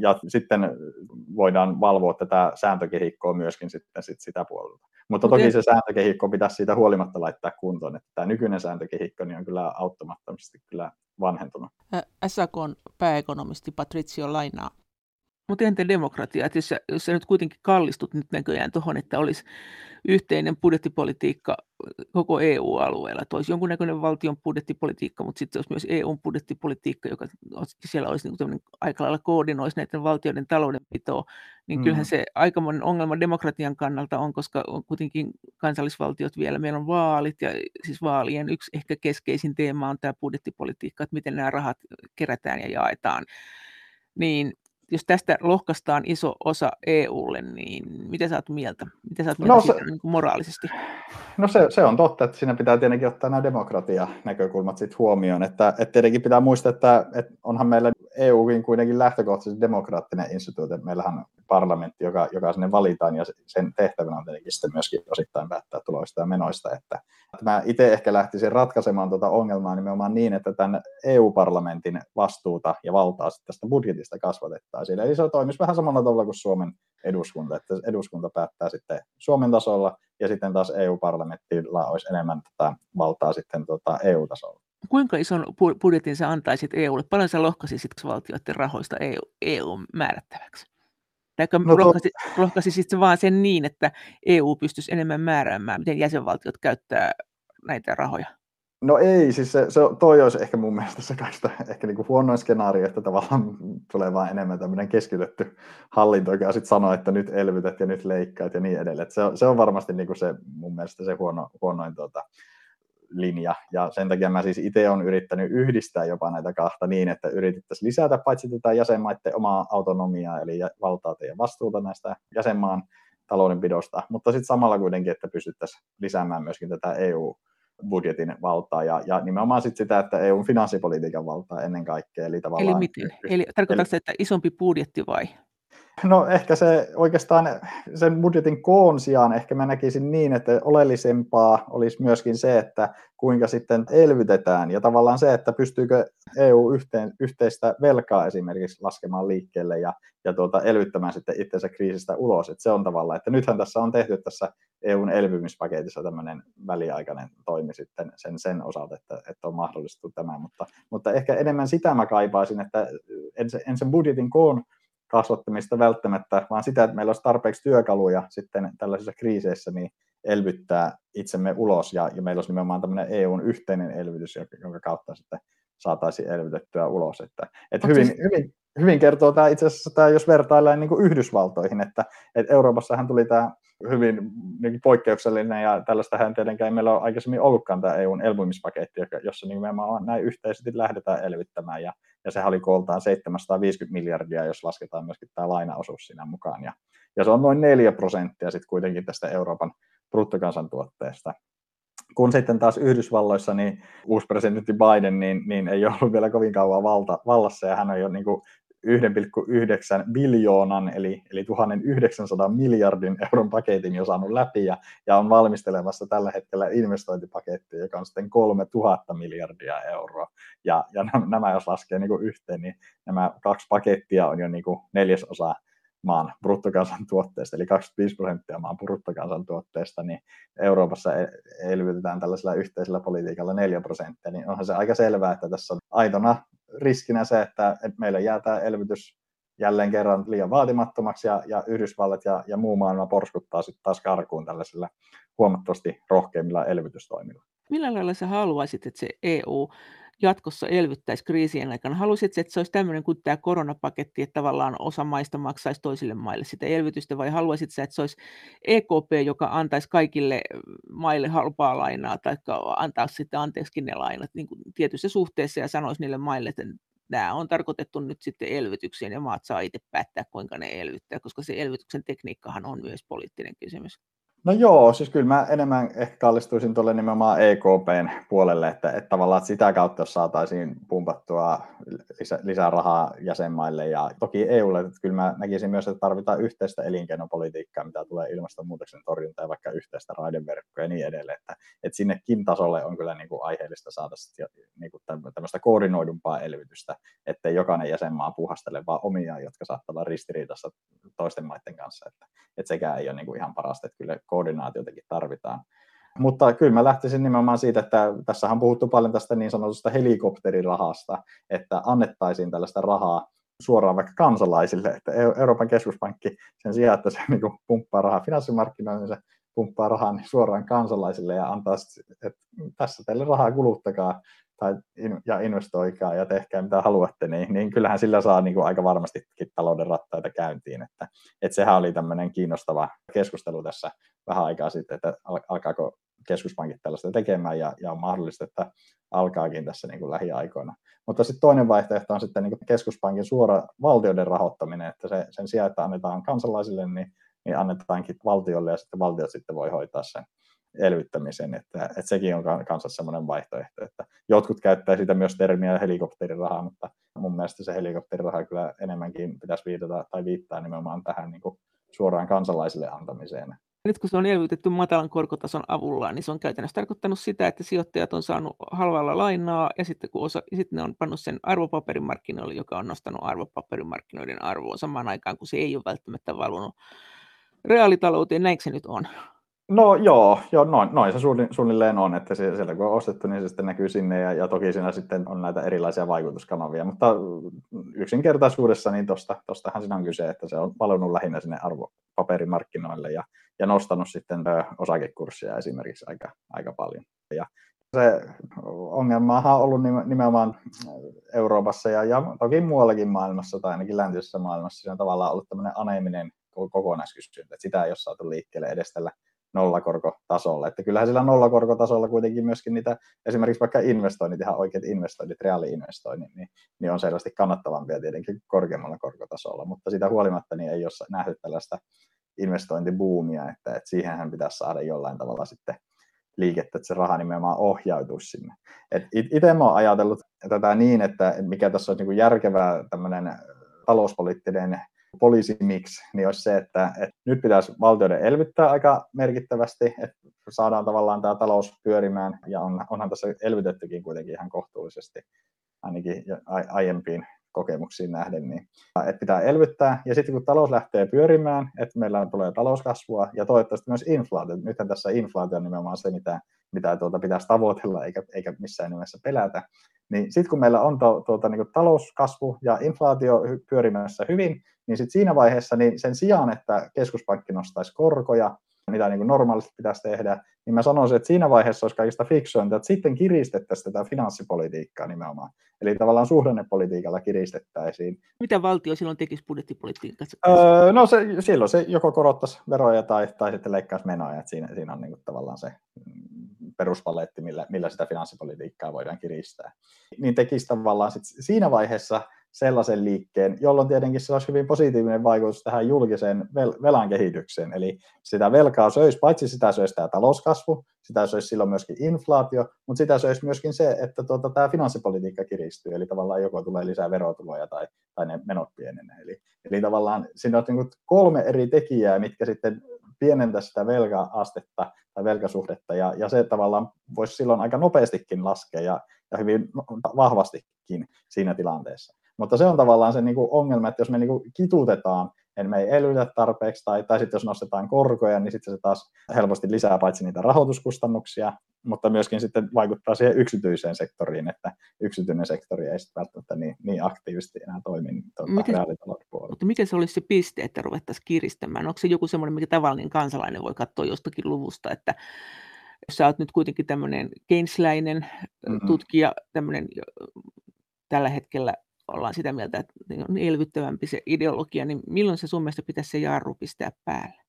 Ja sitten voidaan valvoa tätä sääntökehikkoa myöskin sitten sit sitä puolelta. Mutta toki se sääntökehikko pitäisi siitä huolimatta laittaa kuntoon, että tämä nykyinen sääntökehikko niin on kyllä auttamattomasti kyllä vanhentunut. SAK on pääekonomisti Patricio Lainaa. Mutta entä demokratia? Et jos, sä, jos sä nyt kuitenkin kallistut nyt näköjään tuohon, että olisi yhteinen budjettipolitiikka koko EU-alueella, että olisi jonkunnäköinen valtion budjettipolitiikka, mutta sitten olisi myös EU-budjettipolitiikka, joka siellä olisi niin aika lailla koordinoisi näiden valtioiden taloudenpitoa, niin mm. kyllähän se aikamoinen ongelma demokratian kannalta on, koska on kuitenkin kansallisvaltiot vielä, meillä on vaalit ja siis vaalien yksi ehkä keskeisin teema on tämä budjettipolitiikka, että miten nämä rahat kerätään ja jaetaan. Niin jos tästä lohkaistaan iso osa EUlle, niin mitä sä oot mieltä? Mitä sä oot mieltä no, se, niin kuin moraalisesti? No se, se, on totta, että siinä pitää tietenkin ottaa nämä demokratia-näkökulmat sit huomioon. Että, että tietenkin pitää muistaa, että, että onhan meillä EUkin kuitenkin lähtökohtaisesti demokraattinen instituutio. Meillähän parlamentti, joka, joka sinne valitaan, ja sen tehtävänä on tietenkin sitten myöskin osittain päättää tuloista ja menoista. Että, mä itse ehkä lähtisin ratkaisemaan tuota ongelmaa nimenomaan niin, että tämän EU-parlamentin vastuuta ja valtaa tästä budjetista kasvatettaisiin. Eli se toimisi vähän samalla tavalla kuin Suomen eduskunta, että eduskunta päättää sitten Suomen tasolla, ja sitten taas EU-parlamentilla olisi enemmän tätä valtaa sitten tuota EU-tasolla. Kuinka ison budjetin sä antaisit EUlle? Paljon sä lohkaisisit valtioiden rahoista EU, EU määrättäväksi? Tai no rohkaisi, to... rohkaisisit vaan sen niin, että EU pystyisi enemmän määräämään, miten jäsenvaltiot käyttää näitä rahoja? No ei, siis se, se, toi olisi ehkä mun mielestä se kaikista ehkä niinku huonoin skenaario, että tavallaan tulee vaan enemmän tämmöinen keskitetty hallinto, joka sitten sanoo, että nyt elvytät ja nyt leikkaat ja niin edelleen. se, se on varmasti niinku se mun mielestä se huono, huonoin tuota, linja. Ja sen takia mä siis itse olen yrittänyt yhdistää jopa näitä kahta niin, että yritettäisiin lisätä paitsi tätä jäsenmaiden omaa autonomiaa, eli valtaa ja vastuuta näistä jäsenmaan taloudenpidosta, mutta sitten samalla kuitenkin, että pystyttäisiin lisäämään myöskin tätä EU budjetin valtaa ja, ja nimenomaan sit sitä, että EUn finanssipolitiikan valtaa ennen kaikkea. Eli, tavallaan, eli miten? Eli tarkoitatko eli, se, että isompi budjetti vai? No ehkä se oikeastaan sen budjetin koon sijaan ehkä mä näkisin niin, että oleellisempaa olisi myöskin se, että kuinka sitten elvytetään ja tavallaan se, että pystyykö EU yhteen, yhteistä velkaa esimerkiksi laskemaan liikkeelle ja, ja tuota, elvyttämään sitten itsensä kriisistä ulos. Että se on tavallaan, että nythän tässä on tehty tässä EUn elpymispaketissa tämmöinen väliaikainen toimi sitten sen, sen osalta, että, että on mahdollistettu tämä, mutta, mutta ehkä enemmän sitä mä kaipaisin, että en, en sen budjetin koon kasvattamista välttämättä, vaan sitä, että meillä olisi tarpeeksi työkaluja sitten tällaisissa kriiseissä niin elvyttää itsemme ulos ja, ja meillä olisi nimenomaan tämmöinen EUn yhteinen elvytys, jonka kautta sitten saataisiin elvytettyä ulos. Että, että hyvin, siis... hyvin, hyvin kertoo tämä itse asiassa, tämä, jos vertaillaan niin kuin Yhdysvaltoihin, että, että Euroopassahan tuli tämä hyvin niin poikkeuksellinen ja tällaistähän tietenkään meillä on aikaisemmin ollutkaan tämä EUn elpymispaketti, jossa nimenomaan näin yhteisesti lähdetään elvyttämään ja, ja sehän oli kooltaan 750 miljardia, jos lasketaan myöskin tämä lainaosuus siinä mukaan ja, ja se on noin 4 prosenttia sitten kuitenkin tästä Euroopan bruttokansantuotteesta. Kun sitten taas Yhdysvalloissa niin uusi presidentti Biden niin, niin ei ollut vielä kovin kauan valta, vallassa ja hän on jo niin kuin 1,9 biljoonan eli, eli 1900 miljardin euron paketin jo saanut läpi ja, ja on valmistelemassa tällä hetkellä investointipakettia, joka on sitten 3000 miljardia euroa. Ja, ja nämä jos laskee niin kuin yhteen, niin nämä kaksi pakettia on jo niin kuin neljäsosa maan bruttokansantuotteesta, eli 25 prosenttia maan bruttokansantuotteesta, niin Euroopassa e-, elvytetään tällaisella yhteisellä politiikalla 4 prosenttia, niin onhan se aika selvää, että tässä on aitona riskinä se, että, että meillä jää tämä elvytys jälleen kerran liian vaatimattomaksi ja, ja Yhdysvallat ja, ja muu maailma porskuttaa sitten taas karkuun tällaisilla huomattavasti rohkeimmilla elvytystoimilla. Millä lailla sä haluaisit, että se EU jatkossa elvyttäisi kriisien aikana? Haluaisitko, että se olisi tämmöinen kuin tämä koronapaketti, että tavallaan osa maista maksaisi toisille maille sitä elvytystä, vai haluaisitko, että se olisi EKP, joka antaisi kaikille maille halpaa lainaa, tai antaa sitten anteeksi ne lainat niin kuin tietyssä suhteessa ja sanoisi niille maille, että nämä on tarkoitettu nyt sitten elvytykseen ja maat saa itse päättää, kuinka ne elvyttää, koska se elvytyksen tekniikkahan on myös poliittinen kysymys. No joo, siis kyllä mä enemmän ehkä kallistuisin tuolle nimenomaan EKPn puolelle, että, että tavallaan että sitä kautta jos saataisiin pumpattua lisä, lisää rahaa jäsenmaille. Ja toki EUlle, että kyllä mä näkisin myös, että tarvitaan yhteistä elinkeinopolitiikkaa, mitä tulee ilmastonmuutoksen torjuntaan ja vaikka yhteistä raideverkkoa ja niin edelleen, että, että sinnekin tasolle on kyllä niin kuin aiheellista saada niin kuin tämmöistä koordinoidumpaa elvytystä, ettei jokainen jäsenmaa puhastele vaan omia, jotka saattaa olla ristiriidassa toisten maiden kanssa, että, että sekään ei ole niin kuin ihan parasta, että kyllä koordinaatiotakin tarvitaan. Mutta kyllä mä lähtisin nimenomaan siitä, että tässä on puhuttu paljon tästä niin sanotusta helikopterirahasta, että annettaisiin tällaista rahaa suoraan vaikka kansalaisille, että Euroopan keskuspankki sen sijaan, että se niin pumppaa rahaa finanssimarkkinoille, niin se pumppaa rahaa niin suoraan kansalaisille ja antaa, että tässä teille rahaa kuluttakaa tai ja investoikaa ja tehkää mitä haluatte, niin, niin kyllähän sillä saa niin kuin aika varmastikin talouden rattaita käyntiin. Että, että sehän oli tämmöinen kiinnostava keskustelu tässä vähän aikaa sitten, että alkaako keskuspankit tällaista tekemään ja, ja on mahdollista, että alkaakin tässä niin kuin lähiaikoina. Mutta sitten toinen vaihtoehto on sitten niin kuin keskuspankin suora valtioiden rahoittaminen, että se, sen sijaan, että annetaan kansalaisille, niin, niin annetaankin valtiolle ja sitten valtiot sitten voi hoitaa sen elvyttämisen, että, että sekin on kanssa semmoinen vaihtoehto, että jotkut käyttää sitä myös termiä helikopterirahaa, mutta mun mielestä se helikopteriraha kyllä enemmänkin pitäisi viitata tai viittaa nimenomaan tähän niin kuin suoraan kansalaisille antamiseen. Nyt kun se on elvytetty matalan korkotason avulla, niin se on käytännössä tarkoittanut sitä, että sijoittajat on saanut halvalla lainaa ja sitten, kun osa, sitten ne on pannut sen arvopaperimarkkinoille, joka on nostanut arvopaperimarkkinoiden arvoa samaan aikaan, kun se ei ole välttämättä valunut reaalitalouteen. Näinkö se nyt on? No joo, joo noin, noin se suunnilleen on, että sieltä kun on ostettu, niin se sitten näkyy sinne ja, ja toki siinä sitten on näitä erilaisia vaikutuskanavia, mutta yksinkertaisuudessa niin tosta, tostahan siinä on kyse, että se on valunut lähinnä sinne arvopaperimarkkinoille ja, ja nostanut sitten osakekurssia esimerkiksi aika, aika paljon. Ja se ongelmahan on ollut nimenomaan Euroopassa ja, ja toki muuallakin maailmassa tai ainakin läntisessä maailmassa, siinä on tavallaan ollut tämmöinen aneminen kokonaiskysyntä, että sitä ei ole saatu liikkeelle edes tällä nollakorkotasolla. Että kyllähän sillä nollakorkotasolla kuitenkin myöskin niitä, esimerkiksi vaikka investoinnit, ihan oikeat investoinnit, reaali-investoinnit, niin, niin on selvästi kannattavampia tietenkin korkeammalla korkotasolla, mutta sitä huolimatta niin ei ole nähty tällaista investointibuumia, että, että siihenhän pitäisi saada jollain tavalla sitten liikettä, että se raha nimenomaan ohjautuisi sinne. Itse olen ajatellut tätä niin, että mikä tässä olisi niin järkevää tämmöinen talouspoliittinen poliisimix, niin olisi se, että, että nyt pitäisi valtioiden elvyttää aika merkittävästi, että saadaan tavallaan tämä talous pyörimään, ja on, onhan tässä elvytettykin kuitenkin ihan kohtuullisesti, ainakin aiempiin kokemuksiin nähden, niin että pitää elvyttää, ja sitten kun talous lähtee pyörimään, että meillä tulee talouskasvua, ja toivottavasti myös inflaatio, nythän tässä inflaatio on nimenomaan se, mitä, mitä tuota pitäisi tavoitella, eikä, eikä missään nimessä pelätä, niin sitten kun meillä on to, tuota, niin talouskasvu ja inflaatio pyörimässä hyvin, niin sitten siinä vaiheessa niin sen sijaan, että keskuspankki nostaisi korkoja, mitä niin kuin normaalisti pitäisi tehdä, niin mä sanoisin, että siinä vaiheessa olisi kaikista fiksuinta, että sitten kiristettäisiin tätä finanssipolitiikkaa nimenomaan. Eli tavallaan suhdannepolitiikalla kiristettäisiin. Mitä valtio silloin tekisi budjettipolitiikassa? Öö, no se, silloin se joko korottaisi veroja tai, tai sitten leikkaisi menoja. Että siinä, siinä on niin kuin tavallaan se peruspaletti, millä, millä sitä finanssipolitiikkaa voidaan kiristää. Niin tekisi tavallaan sit siinä vaiheessa sellaisen liikkeen, jolloin tietenkin se olisi hyvin positiivinen vaikutus tähän julkiseen vel- velan kehitykseen. Eli sitä velkaa söisi, paitsi sitä söisi tämä talouskasvu, sitä söisi silloin myöskin inflaatio, mutta sitä söisi myöskin se, että tuota, tämä finanssipolitiikka kiristyy, eli tavallaan joko tulee lisää verotuloja tai, tai ne menot pienenee. Eli, eli tavallaan siinä on niin kolme eri tekijää, mitkä sitten pienentää sitä velka-astetta tai velkasuhdetta, ja, ja se tavallaan voisi silloin aika nopeastikin laskea ja, ja hyvin vahvastikin siinä tilanteessa. Mutta se on tavallaan se niin kuin ongelma, että jos me niin kuin kitutetaan, niin me ei elvytä tarpeeksi, tai, tai sitten jos nostetaan korkoja, niin sitten se taas helposti lisää paitsi niitä rahoituskustannuksia, mutta myöskin sitten vaikuttaa siihen yksityiseen sektoriin, että yksityinen sektori ei sitten välttämättä niin, niin aktiivisesti enää toimi tuota, reaalitalouspuolella. Mutta mikä se olisi se piste, että ruvettaisiin kiristämään? Onko se joku semmoinen, mikä tavallinen kansalainen voi katsoa jostakin luvusta, että jos sä oot nyt kuitenkin tämmöinen keynesläinen mm-hmm. tutkija, tämmöinen tällä hetkellä ollaan sitä mieltä, että on elvyttävämpi se ideologia, niin milloin se sun mielestä pitäisi se jarru pistää päälle?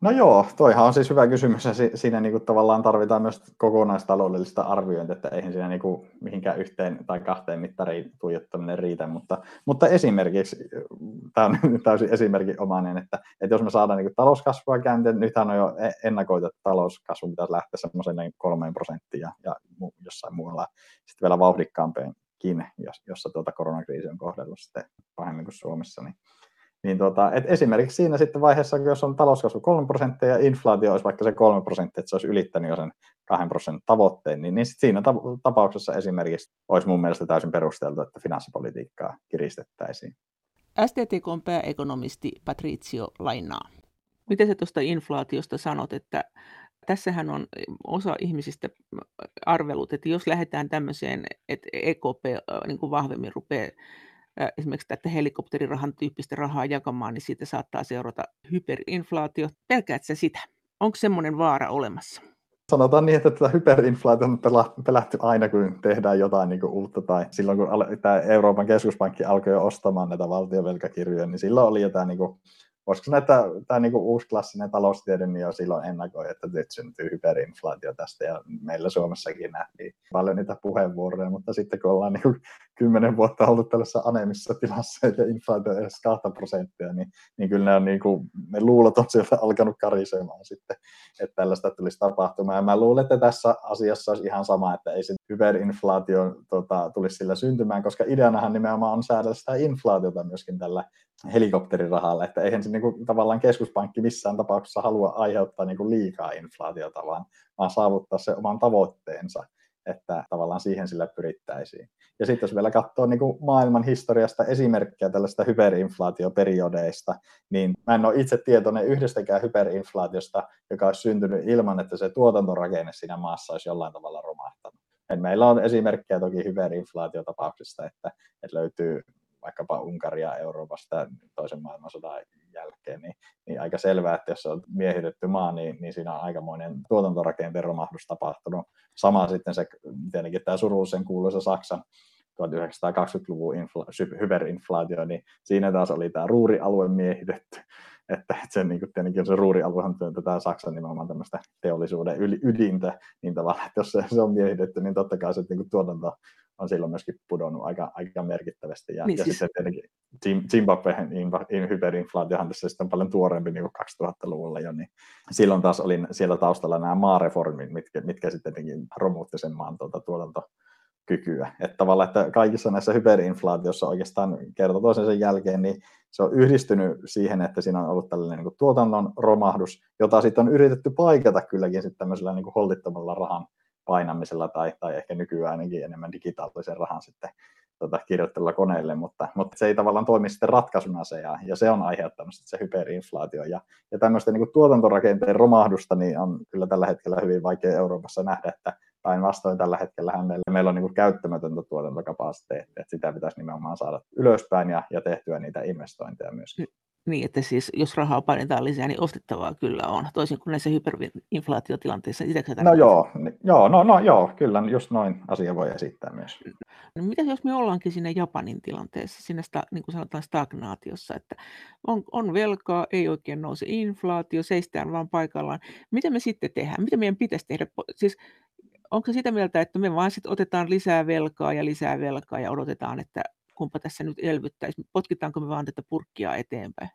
No joo, toihan on siis hyvä kysymys ja siinä niin kuin tavallaan tarvitaan myös kokonaistaloudellista arviointia, että eihän siinä niin kuin mihinkään yhteen tai kahteen mittariin tuijottaminen riitä, mutta, mutta esimerkiksi, tämä on [laughs] täysin esimerkinomainen, että, että jos me saadaan niin kuin talouskasvua käänteen, nythän on jo e-, ennakoitu, että talouskasvu pitäisi lähteä semmoiseen kolmeen prosenttia ja jossain muualla sitten vielä vauhdikkaampeen jossa tuota koronakriisi on kohdellut sitten pahemmin kuin Suomessa, niin, niin tuota, et esimerkiksi siinä sitten vaiheessa, jos on talouskasvu 3 prosenttia ja inflaatio olisi vaikka se 3 prosenttia, että se olisi ylittänyt jo sen 2 prosentin tavoitteen, niin, niin siinä tapauksessa esimerkiksi olisi mun mielestä täysin perusteltu, että finanssipolitiikkaa kiristettäisiin. STTK pääekonomisti Patricio Lainaa. Miten se tuosta inflaatiosta sanot, että tässähän on osa ihmisistä arvelut, että jos lähdetään tämmöiseen, että EKP niin kuin vahvemmin rupeaa esimerkiksi tätä helikopterirahan tyyppistä rahaa jakamaan, niin siitä saattaa seurata hyperinflaatio. Pelkäät se sitä? Onko semmoinen vaara olemassa? Sanotaan niin, että tätä hyperinflaatiota on pelätty aina, kun tehdään jotain niin kuin uutta, tai silloin kun tämä Euroopan keskuspankki alkoi jo ostamaan näitä valtiovelkakirjoja, niin silloin oli jotain niin kuin sanoa, että tämä niin uusi klassinen taloustiede niin jo silloin ennakoi, että nyt syntyy hyperinflaatio tästä ja meillä Suomessakin nähtiin paljon niitä puheenvuoroja, mutta sitten kun ollaan niin kymmenen vuotta ollut tällaisessa anemissa tilassa ja inflaatio edes 2 prosenttia, niin, niin kyllä ne, on niin kuin, ne luulot on sieltä alkanut karisemaan sitten, että tällaista tulisi tapahtumaan. Ja mä luulen, että tässä asiassa olisi ihan sama, että ei se hyperinflaatio tota, tulisi sillä syntymään, koska ideanahan nimenomaan on säädellä sitä inflaatiota myöskin tällä helikopterirahalla, että eihän se niin kuin, tavallaan keskuspankki missään tapauksessa halua aiheuttaa niin kuin liikaa inflaatiota, vaan, vaan saavuttaa se oman tavoitteensa, että tavallaan siihen sillä pyrittäisiin. Ja sitten jos vielä katsoo niin kuin maailman historiasta esimerkkejä tällaista hyperinflaatioperiodeista, niin mä en ole itse tietoinen yhdestäkään hyperinflaatiosta, joka olisi syntynyt ilman, että se tuotantorakenne siinä maassa olisi jollain tavalla romahtanut. Et meillä on esimerkkejä toki hyperinflaatiotapauksista, että, että löytyy vaikkapa Unkaria Euroopasta toisen maailmansodan jälkeen, niin, niin aika selvää, että jos on miehitetty maa, niin, niin siinä on aikamoinen tuotantorakenteen romahdus tapahtunut. Sama sitten se, tietenkin tämä surullisen kuuluisa Saksan 1920-luvun infla- hyperinflaatio, niin siinä taas oli tämä ruurialue miehitetty. [laughs] Että, se, niin kuin, tietenkin se ruurialuehan tätä Saksan nimenomaan tämmöistä teollisuuden ydintä, niin tavallaan, että jos se, se on miehitetty, niin totta kai se niin kuin, tuotanto on silloin myöskin pudonnut aika, aika merkittävästi. Ja, niin, ja siis... sitten tietenkin Zimbabwen hyperinflaatiohan tässä sitten on paljon tuoreempi niin kuin 2000-luvulla jo, niin silloin taas oli siellä taustalla nämä maareformit, mitkä, mitkä sitten romuutti sen maan tuota, tuotantokykyä. Että tavallaan, että kaikissa näissä hyperinflaatiossa oikeastaan kerta toisen jälkeen, niin se on yhdistynyt siihen, että siinä on ollut tällainen niin kuin tuotannon romahdus, jota sitten on yritetty paikata kylläkin sitten tämmöisellä niin kuin holtittomalla rahan painamisella tai, tai ehkä nykyään ainakin enemmän digitaalisen rahan sitten tota, kirjoittelulla koneelle, mutta, mutta se ei tavallaan toimi sitten ratkaisuna se, ja, ja se on aiheuttanut se hyperinflaatio. Ja, ja tämmöistä niin tuotantorakenteen romahdusta niin on kyllä tällä hetkellä hyvin vaikea Euroopassa nähdä, että päinvastoin tällä hetkellä meillä, meillä on niin käyttämätöntä tuotantokapasiteettia, että sitä pitäisi nimenomaan saada ylöspäin ja, ja tehtyä niitä investointeja myöskin. Niin, että siis jos rahaa painetaan lisää, niin ostettavaa kyllä on, toisin kuin näissä hyperinflaatiotilanteissa. No joo, joo, no, no joo, kyllä just noin asia voi esittää myös. No, mitä jos me ollaankin siinä Japanin tilanteessa, siinä sta, niin kuin sanotaan stagnaatiossa, että on, on velkaa, ei oikein nouse inflaatio, seistään vaan paikallaan. Mitä me sitten tehdään? Mitä meidän pitäisi tehdä? Siis onko se sitä mieltä, että me vaan sitten otetaan lisää velkaa ja lisää velkaa ja odotetaan, että kumpa tässä nyt elvyttäisi? Potkitaanko me vaan tätä purkkia eteenpäin?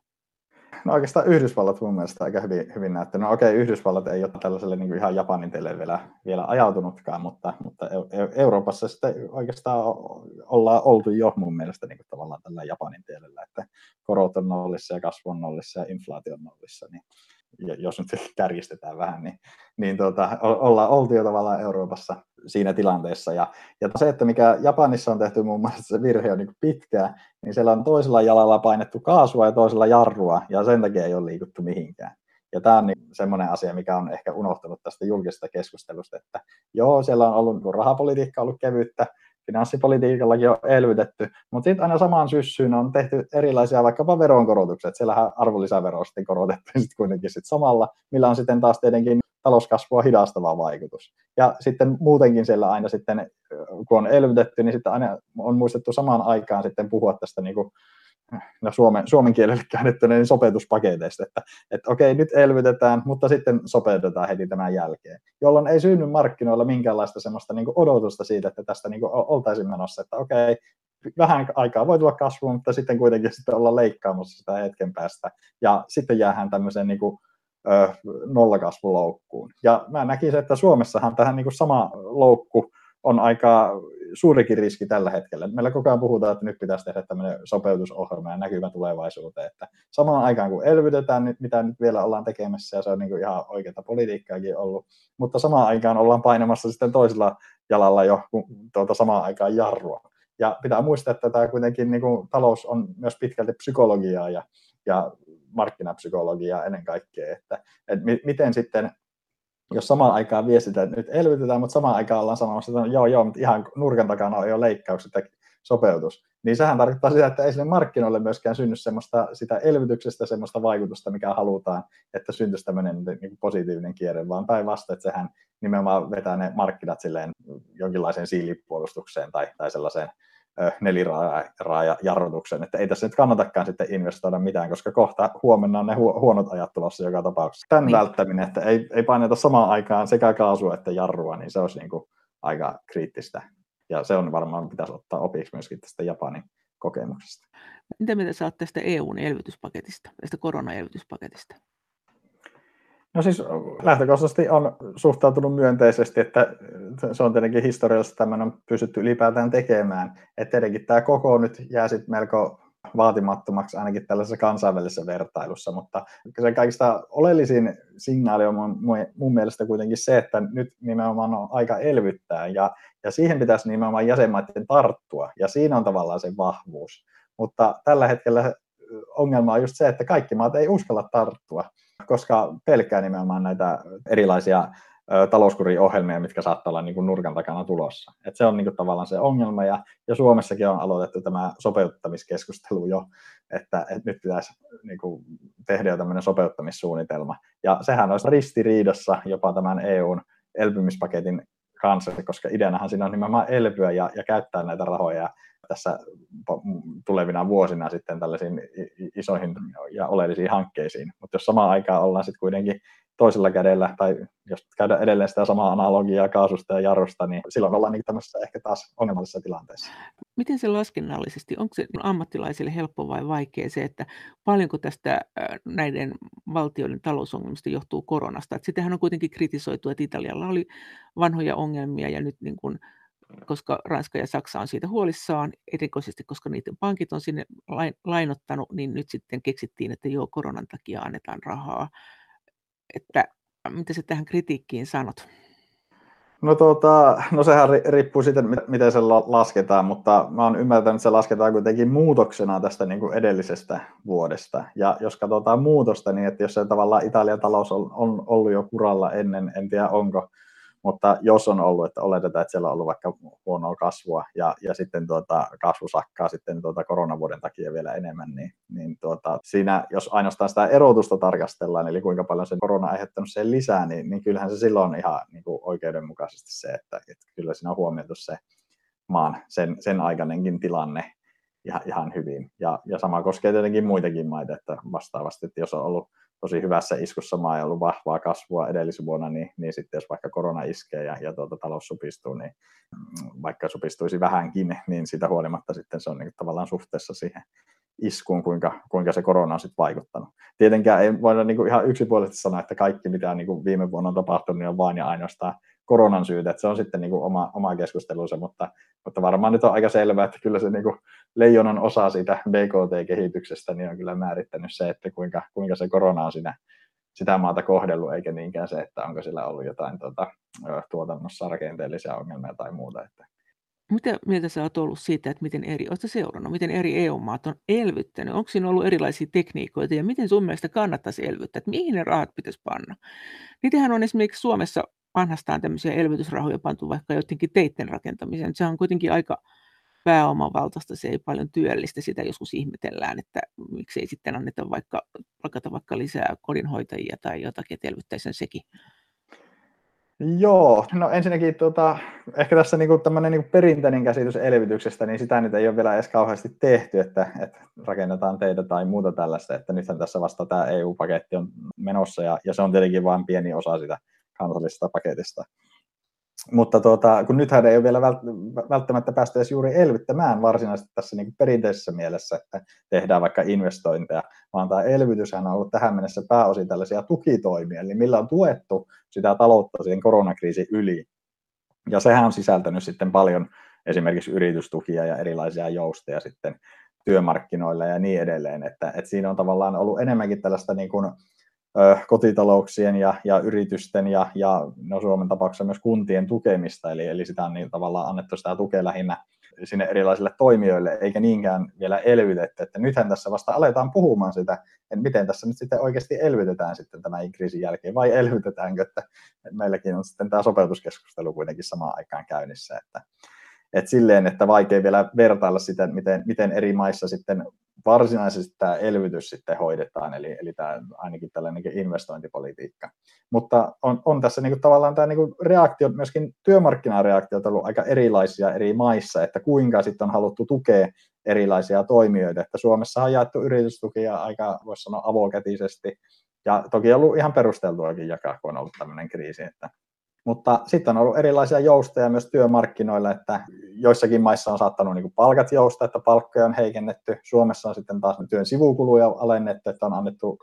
No oikeastaan Yhdysvallat mun mielestä aika hyvin, hyvin näyttää. No okei, okay, Yhdysvallat ei ole tällaiselle niin ihan Japanin teille vielä, vielä ajautunutkaan, mutta, mutta Euroopassa sitten oikeastaan ollaan oltu jo mun mielestä niin tavallaan tällä Japanin tiellä, että korot on nollissa ja kasvu on nollissa ja inflaatio on nollissa, niin jos nyt [laughs] kärjistetään vähän, niin, niin tuota, ollaan oltu jo tavallaan Euroopassa siinä tilanteessa. Ja, ja se, että mikä Japanissa on tehty muun muassa se virhe on niin pitkään, niin siellä on toisella jalalla painettu kaasua ja toisella jarrua, ja sen takia ei ole liikuttu mihinkään. Ja tämä on niin semmoinen asia, mikä on ehkä unohtunut tästä julkisesta keskustelusta, että joo, siellä on ollut niin rahapolitiikka ollut kevyttä, finanssipolitiikallakin on elvytetty, mutta sitten aina samaan syssyyn on tehty erilaisia vaikkapa veronkorotuksia, että siellähän arvonlisävero on sitten korotettu [laughs] sitten kuitenkin sit samalla, millä on sitten taas tietenkin talouskasvua hidastava vaikutus. Ja sitten muutenkin siellä aina sitten, kun on elvytetty, niin sitten aina on muistettu samaan aikaan sitten puhua tästä niin kuin no suomen, suomen kielelle [laughs] käännettyneen niin sopeutuspaketeista, että, että okei, nyt elvytetään, mutta sitten sopeutetaan heti tämän jälkeen, jolloin ei synny markkinoilla minkäänlaista semmoista niin odotusta siitä, että tästä niin oltaisiin menossa, että okei, vähän aikaa voi tulla kasvua, mutta sitten kuitenkin [laughs] sitten olla leikkaamassa sitä hetken päästä, ja sitten jäähän tämmöiseen niin kuin, ö, nollakasvuloukkuun. Ja mä näkisin, että Suomessahan tähän niin kuin sama loukku on aika suurikin riski tällä hetkellä. Meillä koko ajan puhutaan, että nyt pitäisi tehdä tämmöinen sopeutusohjelma ja näkymä tulevaisuuteen, että samaan aikaan kun elvytetään, mitä nyt vielä ollaan tekemässä, ja se on niin kuin ihan oikeaa politiikkaakin ollut, mutta samaan aikaan ollaan painamassa sitten toisella jalalla jo tuota samaan aikaan jarrua. Ja pitää muistaa, että tämä kuitenkin niin kuin, talous on myös pitkälti psykologiaa ja, ja markkinapsykologiaa ennen kaikkea, että, että miten sitten jos samaan aikaan viestitään, että nyt elvytetään, mutta samaan aikaan ollaan sanomassa, että joo, joo, mutta ihan nurkan takana on jo leikkaukset, että sopeutus, niin sehän tarkoittaa sitä, että ei sinne markkinoille myöskään synny semmoista sitä elvytyksestä semmoista vaikutusta, mikä halutaan, että syntyisi tämmöinen niin positiivinen kierre, vaan päinvastoin, että sehän nimenomaan vetää ne markkinat silleen jonkinlaiseen siilipuolustukseen tai, tai sellaiseen neliraajajarrutuksen, että ei tässä nyt kannatakaan sitten investoida mitään, koska kohta huomenna on ne huonot ajat tulossa joka tapauksessa. Tämän niin. välttäminen, että ei, ei paineta samaan aikaan sekä kaasua että jarrua, niin se olisi niin kuin aika kriittistä. Ja se on varmaan pitäisi ottaa opiksi myöskin tästä Japanin kokemuksesta. Mitä mieltä sä oot tästä EUn elvytyspaketista, tästä koronaelvytyspaketista? No siis lähtökohtaisesti on suhtautunut myönteisesti, että se on tietenkin historiallisesti tämmöinen on pystytty ylipäätään tekemään. Että tietenkin tämä koko nyt jää sitten melko vaatimattomaksi ainakin tällaisessa kansainvälisessä vertailussa, mutta se kaikista oleellisin signaali on mun, mun mielestä kuitenkin se, että nyt nimenomaan on aika elvyttää ja, ja siihen pitäisi nimenomaan jäsenmaiden tarttua ja siinä on tavallaan se vahvuus. Mutta tällä hetkellä ongelma on just se, että kaikki maat ei uskalla tarttua koska pelkää nimenomaan näitä erilaisia talouskuriohjelmia, mitkä saattaa olla niin kuin nurkan takana tulossa. Et se on niin kuin tavallaan se ongelma, ja, ja Suomessakin on aloitettu tämä sopeuttamiskeskustelu jo, että, että nyt pitäisi niin kuin tehdä jo tämmöinen sopeuttamissuunnitelma. Ja sehän olisi ristiriidassa jopa tämän EUn elpymispaketin kanssa, koska ideanahan siinä on nimenomaan elpyä ja, ja käyttää näitä rahoja tässä tulevina vuosina sitten tällaisiin isoihin ja oleellisiin hankkeisiin. Mutta jos samaan aikaan ollaan sitten kuitenkin toisella kädellä, tai jos käydään edelleen sitä samaa analogiaa kaasusta ja jarrusta, niin silloin ollaan niin tämmöisessä ehkä taas ongelmallisessa tilanteessa. Miten se laskennallisesti, onko se ammattilaisille helppo vai vaikea se, että paljonko tästä näiden valtioiden talousongelmista johtuu koronasta? Että sitähän on kuitenkin kritisoitu, että Italialla oli vanhoja ongelmia ja nyt niin kuin koska Ranska ja Saksa on siitä huolissaan, erikoisesti koska niiden pankit on sinne lainottanut, niin nyt sitten keksittiin, että joo, koronan takia annetaan rahaa. Että mitä sä tähän kritiikkiin sanot? No, tuota, no sehän riippuu siitä, miten se lasketaan, mutta mä oon ymmärtänyt, että se lasketaan kuitenkin muutoksena tästä niin kuin edellisestä vuodesta. Ja jos katsotaan muutosta, niin että jos se tavallaan Italian talous on, on ollut jo kuralla ennen, en tiedä onko, mutta jos on ollut, että oletetaan, että siellä on ollut vaikka huonoa kasvua ja, ja sitten tuota, kasvu sakkaa sitten tuota koronavuoden takia vielä enemmän, niin, niin tuota, siinä, jos ainoastaan sitä erotusta tarkastellaan, eli kuinka paljon se korona on aiheuttanut sen lisää, niin, niin kyllähän se silloin on ihan niin kuin oikeudenmukaisesti se, että, että kyllä siinä on huomioitu se maan sen, sen aikainenkin tilanne ihan, ihan hyvin. Ja, ja sama koskee tietenkin muitakin maita, että vastaavasti, että jos on ollut tosi hyvässä iskussa maa ja ollut vahvaa kasvua edellisvuonna, niin, niin sitten jos vaikka korona iskee ja, ja tuota, talous supistuu, niin mm, vaikka supistuisi vähänkin, niin sitä huolimatta sitten se on niin tavallaan suhteessa siihen iskuun, kuinka, kuinka se korona on sitten vaikuttanut. Tietenkään ei voida niin kuin ihan yksipuolisesti sanoa, että kaikki mitä niin kuin viime vuonna on tapahtunut, niin on vain ja ainoastaan koronan syytä, että se on sitten niin kuin oma, oma keskustelunsa, mutta, mutta varmaan nyt on aika selvää, että kyllä se niin kuin leijonan osa siitä BKT-kehityksestä niin on kyllä määrittänyt se, että kuinka, kuinka se korona on siinä, sitä maata kohdellut, eikä niinkään se, että onko sillä ollut jotain tuota, tuotannossa rakenteellisia ongelmia tai muuta. Että. Mitä mieltä sä oot ollut siitä, että miten eri, oletko seurannut, miten eri EU-maat on elvyttänyt? Onko siinä ollut erilaisia tekniikoita ja miten sun mielestä kannattaisi elvyttää, että mihin ne rahat pitäisi panna? Niitähän on esimerkiksi Suomessa vanhastaan tämmöisiä elvytysrahoja pantu vaikka jotenkin teitten rakentamiseen. Se on kuitenkin aika pääomavaltaista, se ei paljon työllistä, sitä joskus ihmetellään, että miksei sitten anneta vaikka, palkata vaikka lisää kodinhoitajia tai jotakin, että elvyttäisi sekin. Joo, no ensinnäkin tuota, ehkä tässä niinku tämmöinen niinku perinteinen käsitys elvytyksestä, niin sitä nyt ei ole vielä edes kauheasti tehty, että, että rakennetaan teitä tai muuta tällaista, että nythän tässä vasta tämä EU-paketti on menossa ja, ja se on tietenkin vain pieni osa sitä kansallisesta paketista. Mutta tuota, kun nythän ei ole vielä välttämättä päästy edes juuri elvyttämään varsinaisesti tässä niin perinteisessä mielessä, että tehdään vaikka investointeja, vaan tämä elvytys on ollut tähän mennessä pääosin tällaisia tukitoimia, eli millä on tuettu sitä taloutta siihen koronakriisin yli. Ja sehän on sisältänyt sitten paljon esimerkiksi yritystukia ja erilaisia jousteja sitten työmarkkinoilla ja niin edelleen, että, että siinä on tavallaan ollut enemmänkin tällaista niin kuin kotitalouksien ja, ja yritysten ja, ja no Suomen tapauksessa myös kuntien tukemista, eli, eli sitä on niin tavallaan annettu sitä tukea lähinnä sinne erilaisille toimijoille, eikä niinkään vielä elvytetty, että nythän tässä vasta aletaan puhumaan sitä, että miten tässä nyt sitten oikeasti elvytetään sitten tämän kriisin jälkeen, vai elvytetäänkö, että meilläkin on sitten tämä sopeutuskeskustelu kuitenkin samaan aikaan käynnissä, että, Et silleen, että vaikea vielä vertailla sitä, miten, miten eri maissa sitten varsinaisesti tämä elvytys sitten hoidetaan, eli, eli tämä ainakin tällainen niin investointipolitiikka. Mutta on, on tässä niin kuin tavallaan tämä niin kuin reaktio, myöskin työmarkkinareaktiot on ollut aika erilaisia eri maissa, että kuinka sitten on haluttu tukea erilaisia toimijoita, että Suomessa on jaettu yritystukia aika, voisi sanoa, avokätisesti, ja toki on ollut ihan perusteltuakin jakaa, kun on ollut tämmöinen kriisi, että mutta sitten on ollut erilaisia joustoja myös työmarkkinoilla, että joissakin maissa on saattanut niin palkat jousta, että palkkoja on heikennetty. Suomessa on sitten taas työn sivukuluja alennettu, että on annettu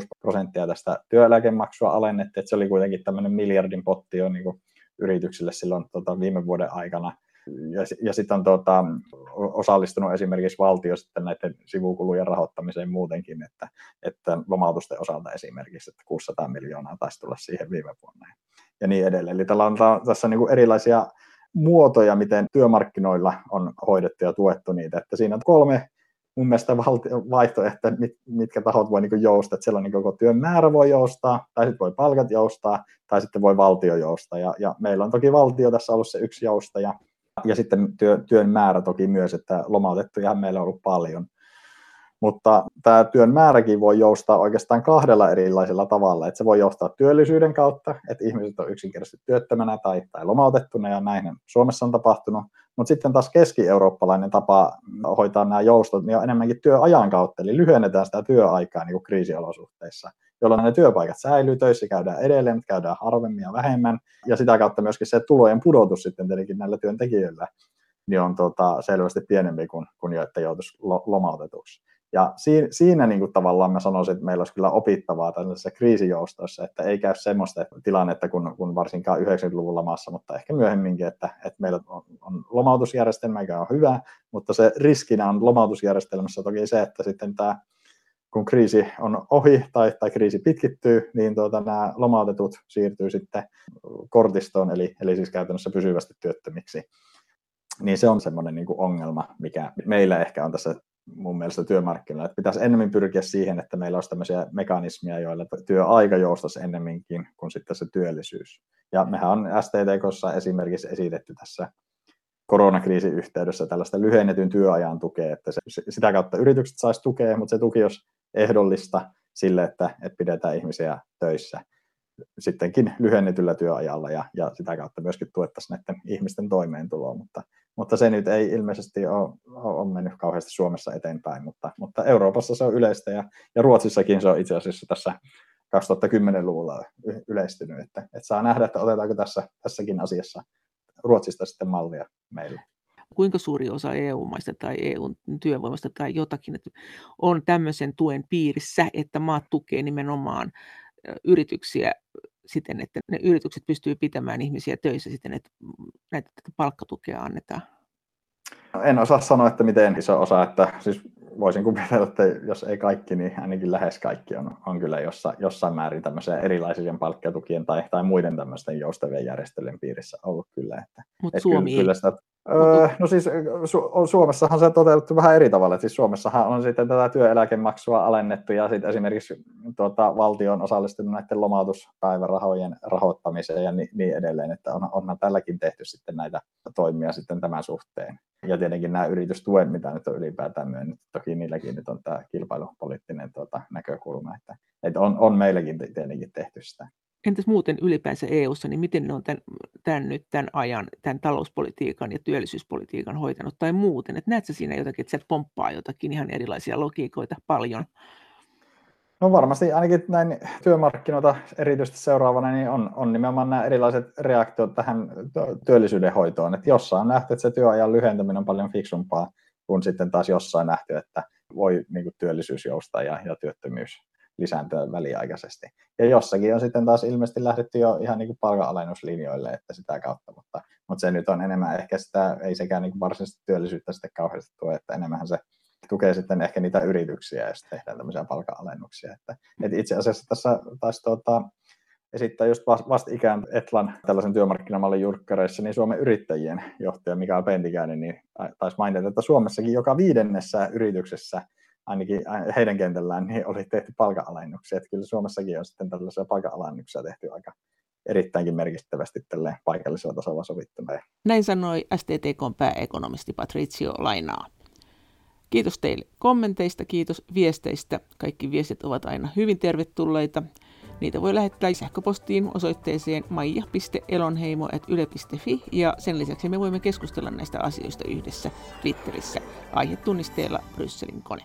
2,6 prosenttia tästä työeläkemaksua alennettu, että se oli kuitenkin tämmöinen miljardin potti jo niin yrityksille silloin tota, viime vuoden aikana. Ja, ja sitten on tota, osallistunut esimerkiksi valtio sitten näiden sivukulujen rahoittamiseen muutenkin, että, että lomautusten osalta esimerkiksi, että 600 miljoonaa taisi tulla siihen viime vuonna ja niin edelleen. Eli tällä on tässä niin kuin erilaisia muotoja, miten työmarkkinoilla on hoidettu ja tuettu niitä. Että siinä on kolme mun mielestä vaihtoehtoja, mitkä tahot voi niin joustaa. Että siellä on niin koko työn määrä voi joustaa, tai sitten voi palkat joustaa, tai sitten voi valtio joustaa. Ja, ja meillä on toki valtio tässä ollut se yksi joustaja, ja sitten työ, työn määrä toki myös, että lomautettuja meillä on ollut paljon. Mutta tämä työn määräkin voi joustaa oikeastaan kahdella erilaisella tavalla. Että se voi joustaa työllisyyden kautta, että ihmiset on yksinkertaisesti työttömänä tai, tai lomautettuna, ja näin Suomessa on tapahtunut. Mutta sitten taas keski-eurooppalainen tapa hoitaa nämä joustot niin on enemmänkin työajan kautta, eli lyhennetään sitä työaikaa niin kuin kriisiolosuhteissa, jolloin ne työpaikat säilyy, töissä käydään edelleen, mutta käydään harvemmin ja vähemmän, ja sitä kautta myöskin se tulojen pudotus sitten tietenkin näillä työntekijöillä niin on tota, selvästi pienempi kuin, kuin jo, että joutuisi lomautetuksi. Ja siinä, siinä niin kuin tavallaan mä sanoisin, että meillä olisi kyllä opittavaa tällaisessa kriisijoustossa, että ei käy semmoista tilannetta kuin, kuin varsinkaan 90-luvun lamassa, mutta ehkä myöhemminkin, että, että meillä on, on lomautusjärjestelmä, mikä on hyvä, mutta se riskinä on lomautusjärjestelmässä toki se, että sitten tämä kun kriisi on ohi tai, tai kriisi pitkittyy, niin tuota, nämä lomautetut siirtyy sitten kortistoon, eli, eli siis käytännössä pysyvästi työttömiksi. Niin se on semmoinen niin ongelma, mikä meillä ehkä on tässä mun mielestä työmarkkinoilla. Että pitäisi enemmän pyrkiä siihen, että meillä olisi tämmöisiä mekanismia, joilla työaika joustaisi ennemminkin kuin sitten se työllisyys. Ja mehän on STTKssa esimerkiksi esitetty tässä koronakriisin yhteydessä tällaista lyhennetyn työajan tukea, että se, sitä kautta yritykset saisi tukea, mutta se tuki olisi ehdollista sille, että, että pidetään ihmisiä töissä sittenkin lyhennetyllä työajalla ja, ja sitä kautta myöskin tuettaisiin näiden ihmisten toimeentuloa, mutta, mutta se nyt ei ilmeisesti ole, ole mennyt kauheasti Suomessa eteenpäin, mutta, mutta Euroopassa se on yleistä ja, ja Ruotsissakin se on itse asiassa tässä 2010-luvulla yleistynyt, että, että saa nähdä, että otetaanko tässä, tässäkin asiassa Ruotsista sitten mallia meille kuinka suuri osa EU-maista tai EU-työvoimasta tai jotakin että on tämmöisen tuen piirissä, että maat tukee nimenomaan yrityksiä siten, että ne yritykset pystyy pitämään ihmisiä töissä siten, että näitä palkkatukea annetaan? En osaa sanoa, että miten iso osa, että siis voisin kuvitella, että jos ei kaikki, niin ainakin lähes kaikki on, on kyllä jossain, jossain määrin tämmöisiä erilaisien palkkatukien tai, tai muiden tämmöisten joustavien järjestelyjen piirissä ollut kyllä. Että, Mutta Suomi kyllä, kyllä sitä, Öö, no siis Su- Suomessahan se on toteutettu vähän eri tavalla. Siis Suomessahan on sitten tätä työeläkemaksua alennettu ja sitten esimerkiksi tuota, valtio on osallistunut näiden lomautuspäivärahojen rahoittamiseen ja niin, niin edelleen, että on, onhan tälläkin tehty sitten näitä toimia sitten tämän suhteen. Ja tietenkin nämä yritystuen, mitä nyt on ylipäätään myönnyt, toki niilläkin nyt on tämä kilpailupoliittinen tuota, näkökulma, että, että on, on meilläkin tietenkin tehty sitä. Entäs muuten ylipäänsä EU:ssa, niin miten ne on tämän, tämän nyt tämän ajan, tämän talouspolitiikan ja työllisyyspolitiikan hoitanut tai muuten? Et näetkö siinä jotakin, että sieltä pomppaa jotakin ihan erilaisia logiikoita paljon? No varmasti ainakin näin työmarkkinoita erityisesti seuraavana, niin on, on nimenomaan nämä erilaiset reaktiot tähän työllisyyden hoitoon. Että jossain on nähty, että se työajan lyhentäminen on paljon fiksumpaa kuin sitten taas jossain nähty, että voi niin kuin työllisyys joustaa ja, ja työttömyys lisääntyä väliaikaisesti. Ja jossakin on sitten taas ilmeisesti lähdetty jo ihan niin palkanalennuslinjoille, että sitä kautta, mutta, mutta se nyt on enemmän ehkä sitä, ei sekään niin kuin varsinaisesti työllisyyttä sitten kauheasti tue, että enemmän se tukee sitten ehkä niitä yrityksiä sitten tehdään tämmöisiä palkanalennuksia. Että, että itse asiassa tässä taisi tuota, esittää just vastikään Etlan tällaisen työmarkkinamallin jurkkareissa, niin Suomen yrittäjien johtaja Mikael Pentikäinen niin taisi mainita, että Suomessakin joka viidennessä yrityksessä ainakin heidän kentällään niin oli tehty palkanalennuksia. Että kyllä Suomessakin on sitten tällaisia palkanalennuksia tehty aika, erittäinkin merkittävästi tälle paikallisella tasolla sovittamaan. Näin sanoi STTK pääekonomisti Patricio Lainaa. Kiitos teille kommenteista, kiitos viesteistä. Kaikki viestit ovat aina hyvin tervetulleita. Niitä voi lähettää sähköpostiin osoitteeseen maija.elonheimo.yle.fi ja sen lisäksi me voimme keskustella näistä asioista yhdessä Twitterissä aihetunnisteella Brysselin kone.